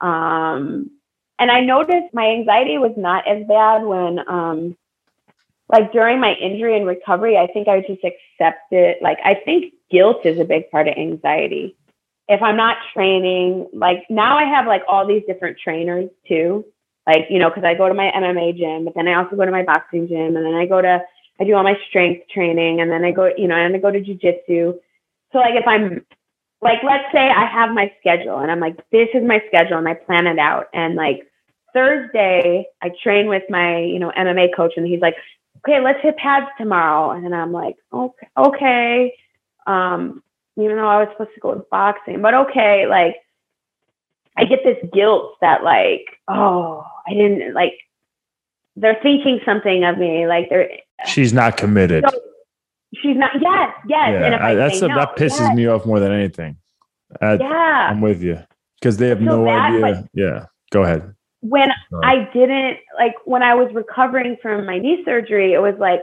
Um, And I noticed my anxiety was not as bad when, um, like during my injury and recovery, I think I just accepted, like, I think guilt is a big part of anxiety. If I'm not training, like now I have like all these different trainers too. Like, you know, because I go to my MMA gym, but then I also go to my boxing gym, and then I go to, I do all my strength training, and then I go, you know, and I go to jujitsu. So, like, if I'm like let's say I have my schedule and I'm like, this is my schedule and I plan it out. And like Thursday, I train with my, you know, MMA coach and he's like, okay, let's hit pads tomorrow. And I'm like, okay, okay. Um, even though I was supposed to go to boxing, but okay, like I get this guilt that like, oh, I didn't like they're thinking something of me. Like they're she's not committed. So, she's not. Yes, yes. Yeah, I, that's a, no, that pisses yes. me off more than anything. I, yeah, I'm with you because they have no bad, idea. Yeah, go ahead. When Sorry. I didn't like when I was recovering from my knee surgery, it was like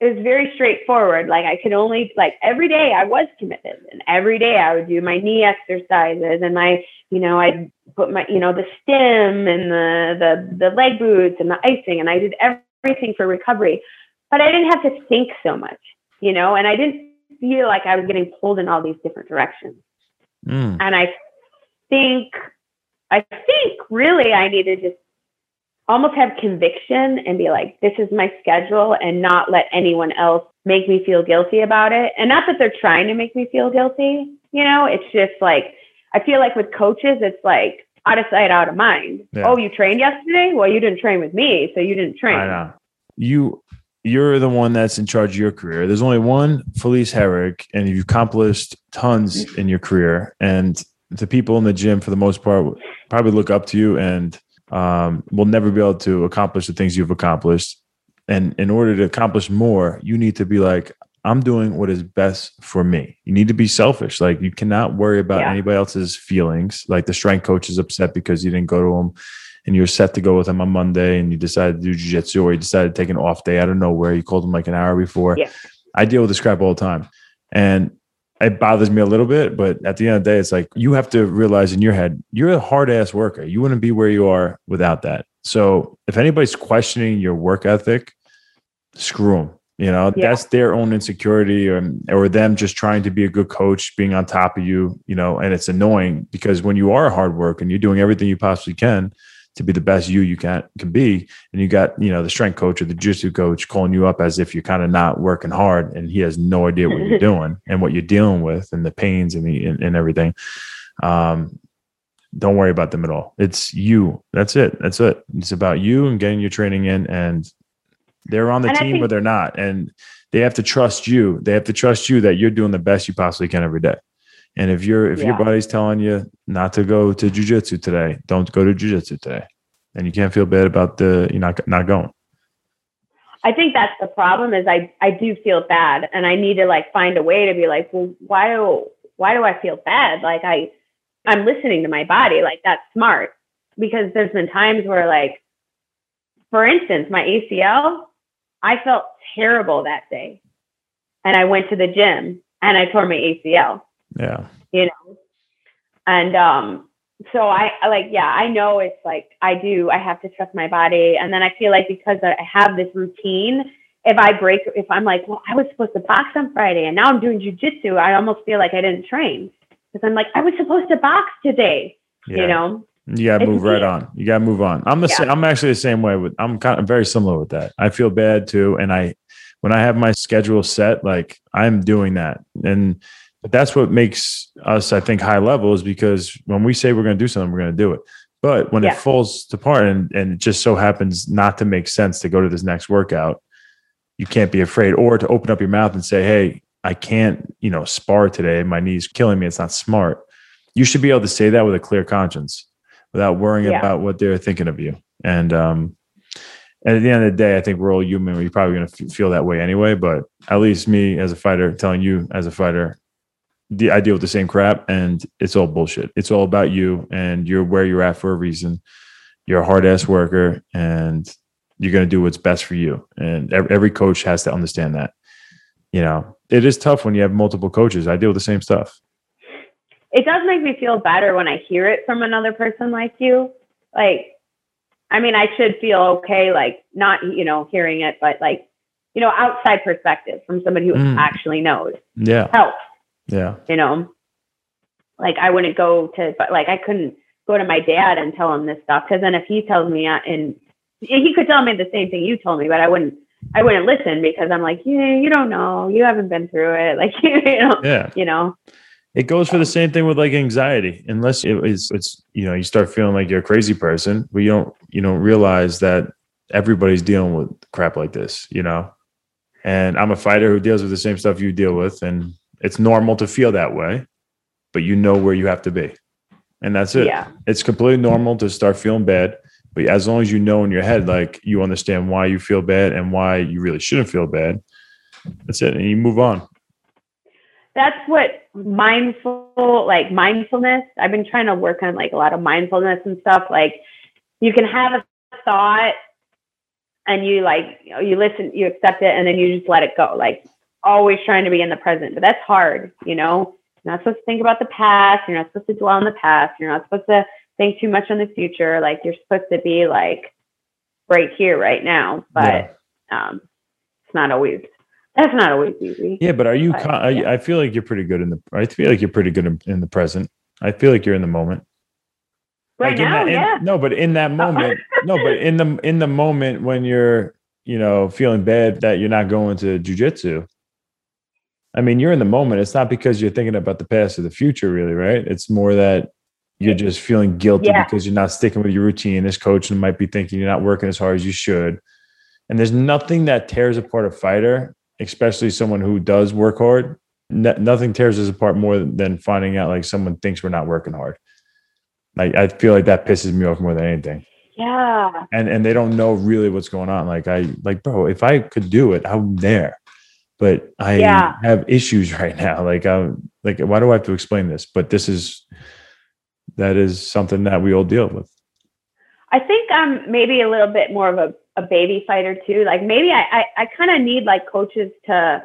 it was very straightforward. Like I could only like every day I was committed, and every day I would do my knee exercises and my you know I put my you know the stim and the the the leg boots and the icing, and I did everything for recovery. But I didn't have to think so much you know, and I didn't feel like I was getting pulled in all these different directions. Mm. And I think, I think really I need to just almost have conviction and be like, this is my schedule and not let anyone else make me feel guilty about it. And not that they're trying to make me feel guilty, you know, it's just like, I feel like with coaches, it's like out of sight, out of mind. Yeah. Oh, you trained yesterday? Well, you didn't train with me, so you didn't train. I know. You you're the one that's in charge of your career. There's only one Felice Herrig, and you've accomplished tons in your career. And the people in the gym, for the most part, probably look up to you and um, will never be able to accomplish the things you've accomplished. And in order to accomplish more, you need to be like, I'm doing what is best for me. You need to be selfish. Like you cannot worry about yeah. anybody else's feelings. Like the strength coach is upset because you didn't go to him and you're set to go with him on Monday and you decided to do jiu-jitsu or you decided to take an off day out of nowhere. You called him like an hour before. Yeah. I deal with this crap all the time. And it bothers me a little bit, but at the end of the day, it's like you have to realize in your head, you're a hard ass worker. You wouldn't be where you are without that. So if anybody's questioning your work ethic, screw them. You know, yeah. that's their own insecurity or, or them just trying to be a good coach, being on top of you, you know, and it's annoying because when you are hard work and you're doing everything you possibly can, to be the best you you can can be. And you got you know the strength coach or the jiu-jitsu coach calling you up as if you're kind of not working hard and he has no idea what you're [laughs] doing and what you're dealing with and the pains and the and, and everything. Um don't worry about them at all. It's you. That's it. That's it. It's about you and getting your training in and they're on the and team think- or they're not and they have to trust you. They have to trust you that you're doing the best you possibly can every day and if you're if yeah. your body's telling you not to go to jujitsu today, don't go to jujitsu today. And you can't feel bad about the you not not going. I think that's the problem is I I do feel bad and I need to like find a way to be like, well, why do why do I feel bad? Like I I'm listening to my body, like that's smart. Because there's been times where like for instance, my ACL, I felt terrible that day. And I went to the gym and I tore my ACL. Yeah. You know, and um, so I, like, yeah, I know it's like I do. I have to trust my body, and then I feel like because I have this routine, if I break, if I'm like, well, I was supposed to box on Friday, and now I'm doing jujitsu, I almost feel like I didn't train because I'm like, I was supposed to box today. Yeah. You know. You gotta move right on. You gotta move on. I'm the yeah. same. I'm actually the same way. With I'm kind of very similar with that. I feel bad too, and I when I have my schedule set, like I'm doing that, and but that's what makes us, I think, high level is because when we say we're going to do something, we're going to do it. But when yeah. it falls apart and, and it just so happens not to make sense to go to this next workout, you can't be afraid or to open up your mouth and say, Hey, I can't, you know, spar today. My knee's killing me. It's not smart. You should be able to say that with a clear conscience without worrying yeah. about what they're thinking of you. And, um, and at the end of the day, I think we're all human. We're probably going to f- feel that way anyway. But at least me as a fighter, telling you as a fighter, the, I deal with the same crap and it's all bullshit. It's all about you and you're where you're at for a reason. You're a hard ass worker and you're going to do what's best for you. And every, coach has to understand that. You know, it is tough when you have multiple coaches. I deal with the same stuff. It does make me feel better when I hear it from another person like you. Like, I mean, I should feel okay, like not, you know, hearing it, but like, you know, outside perspective from somebody who Mm. actually knows Yeah. helps, Yeah. you know. Like I wouldn't go to, but like I couldn't go to my dad and tell him this stuff because then if he tells me, uh, and he could tell me the same thing you told me, but I wouldn't, I wouldn't listen because I'm like, yeah, you don't know, you haven't been through it, [laughs] like you know, Yeah. you know. It goes for the same thing with like anxiety. Unless it is, it's you know, you start feeling like you're a crazy person, but you don't you don't realize that everybody's dealing with crap like this, you know. And I'm a fighter who deals with the same stuff you deal with, and it's normal to feel that way, but you know where you have to be, and that's it. Yeah. It's completely normal to start feeling bad, but as long as you know in your head, like you understand why you feel bad and why you really shouldn't feel bad, that's it, and you move on. that's what mindful like mindfulness i've been trying to work on like a lot of mindfulness and stuff like you can have a thought and you like you, know, you listen you accept it and then you just let it go like always trying to be in the present but that's hard you know you're not supposed to think about the past you're not supposed to dwell on the past you're not supposed to think too much on the future like you're supposed to be like right here right now but um it's not always that's not always easy Yeah, but are you? But, Con- I, yeah. I feel like you're pretty good in the. I feel like you're pretty good in, in the present. I feel like you're in the moment. right Like, in now that- in- yeah no, but in that moment, no, but in the in the moment when you're, you know, feeling bad that you're not going to jujitsu. I mean, you're in the moment. It's not because you're thinking about the past or the future, really, right? It's more that you're just feeling guilty Yeah. because you're not sticking with your routine. This coach might be thinking you're not working as hard as you should. And there's nothing that tears apart a fighter, especially someone who does work hard. No, nothing tears us apart more than finding out like someone thinks we're not working hard. Like I feel like that pisses me off more than anything. yeah And and they don't know really what's going on. Like I like, bro, if I could do it, I'm there. But I Yeah. have issues [laughs] right now. Like I'm like, why do I have to explain this? But this is that is something that we all deal with. I think I'm maybe a little bit more of a, a baby fighter too. Like maybe I, I, I kind of need like coaches to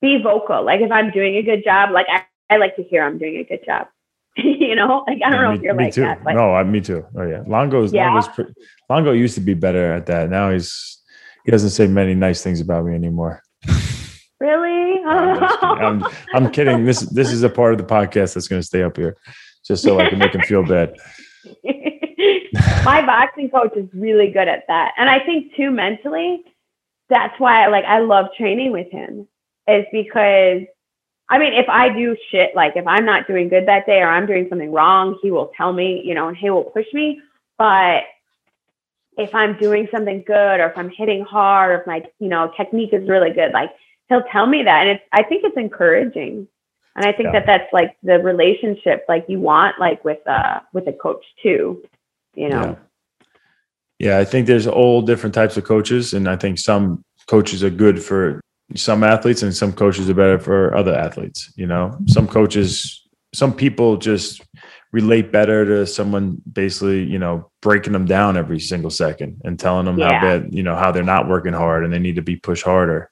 be vocal. Like if I'm doing a good job, like I, I like to hear I'm doing a good job. [laughs] you know, like I don't know me, if you're me like too. that, no, I, me too. Oh yeah, Longo's Yeah. Longo's pre- Longo used to be better at that. Now he's he doesn't say many nice things about me anymore. [laughs] really, [laughs] I'm, just. I'm, I'm kidding. This this is a part of the podcast that's going to stay up here, just so I can make him feel bad. [laughs] my boxing coach is really good at that, and I think too mentally, that's why like I love training with him is because I mean, if I do shit, like if I'm not doing good that day or I'm doing something wrong, he will tell me, you know, and he will push me. But if I'm doing something good or if I'm hitting hard or if my, you know, technique is really good, like he'll tell me that. And it's, I think it's encouraging. And I think Yeah. that that's like the relationship like you want like with, uh, with a coach too, you know? Yeah. yeah, I think there's all different types of coaches, and I think some coaches are good for some athletes, and some coaches are better for other athletes. You know, some coaches, some people just relate better to someone basically, you know, breaking them down every single second and telling them how bad, you know, how they're not working hard and they need to be pushed harder.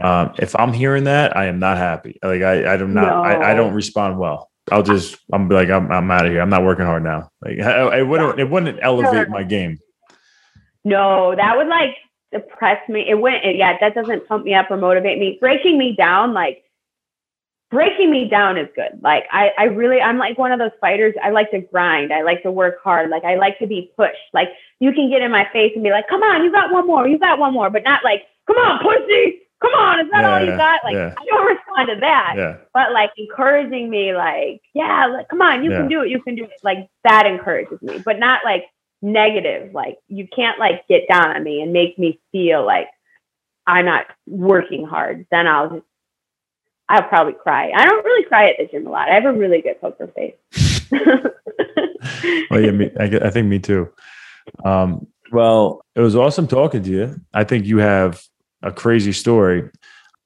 Um, if I'm hearing that, I am not happy. Like I, I do not, I, I don't respond well. I'll just, I'm like, I'm, I'm out of here. I'm not working hard now. Like I, [laughs] it wouldn't, it wouldn't elevate my game. No, that would like depress me. It went, it, yeah, that doesn't pump me up or motivate me. Breaking me down, like breaking me down is good. Like I, I really, I'm like one of those fighters. I like to grind. I like to work hard. Like I like to be pushed. Like you can get in my face and be like, come on, you got one more, you got one more, but not like, come on, pussy, come on, is that all you got? Like yeah. I don't respond to that. Yeah. But like encouraging me, like, yeah, like, come on, you Yeah. can do it, you can do it. Like that encourages me, but not like negative. Like you can't like get down on me and make me feel like I'm not working hard. Then I'll just, I'll probably cry. I don't really cry at the gym a lot. I have a really good poker face. [laughs] Well, yeah, me, I, I think me too. Um, well, it was awesome talking to you. I think you have a crazy story.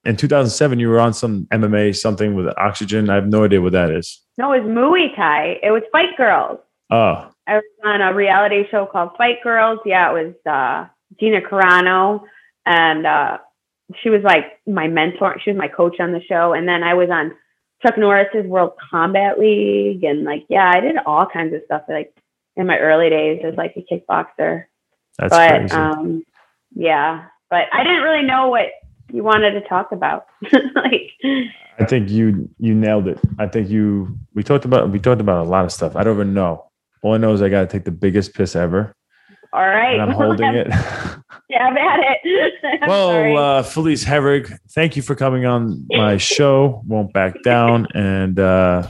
In 2007, you were on some MMA, something with oxygen. I have no idea what that is. no, it was Muay Thai. It was Fight Girls. Oh, I was on a reality show called Fight Girls. Yeah, it was uh, Gina Carano, and uh, she was like my mentor. She was my coach on the show. And then I was on Chuck Norris's World Combat League, and like, yeah, I did all kinds of stuff. Like, in my early days as like a kickboxer. That's but crazy. um, yeah, but I didn't really know what you wanted to talk about. [laughs] like, I think you you nailed it. I think you we talked about we talked about a lot of stuff. I don't even know. All I know is I got to take the biggest piss ever, all right, and I'm holding it. [laughs] Yeah, I've had it. [laughs] I'm well, uh, Felice Herrig, thank you for coming on my [laughs] show. Won't back down, and uh,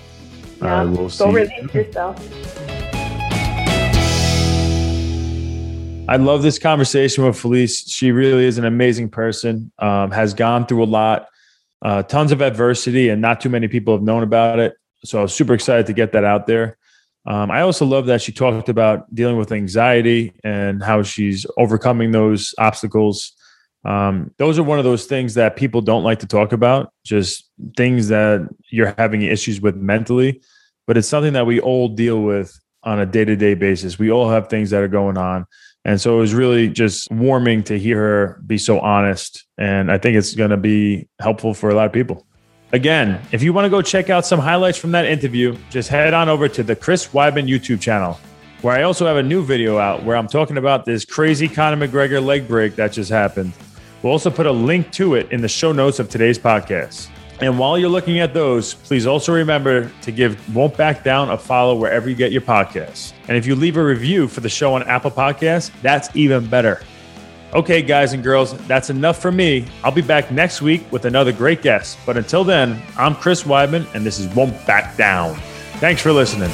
Yeah, I will see. go release yourself. I love this conversation with Felice. She really is an amazing person. Um, has gone through a lot, uh, tons of adversity, and not too many people have known about it. So I was super excited to get that out there. Um, I also love that she talked about dealing with anxiety and how she's overcoming those obstacles. Um, those are one of those things that people don't like to talk about, just things that you're having issues with mentally, but it's something that we all deal with on a day to day basis. We all have things that are going on. And so it was really just warming to hear her be so honest. And I think it's going to be helpful for a lot of people. Again, if you want to go check out some highlights from that interview, just head on over to the Chris Weidman YouTube channel, where I also have a new video out where I'm talking about this crazy Conor McGregor leg break that just happened. We'll also put a link to it in the show notes of today's podcast. And while you're looking at those, please also remember to give Won't Back Down a follow wherever you get your podcasts. And if you leave a review for the show on Apple Podcasts, that's even better. Okay, guys and girls, that's enough for me. I'll be back next week with another great guest. But until then, I'm Chris Weidman, and this is Won't Back Down. Thanks for listening.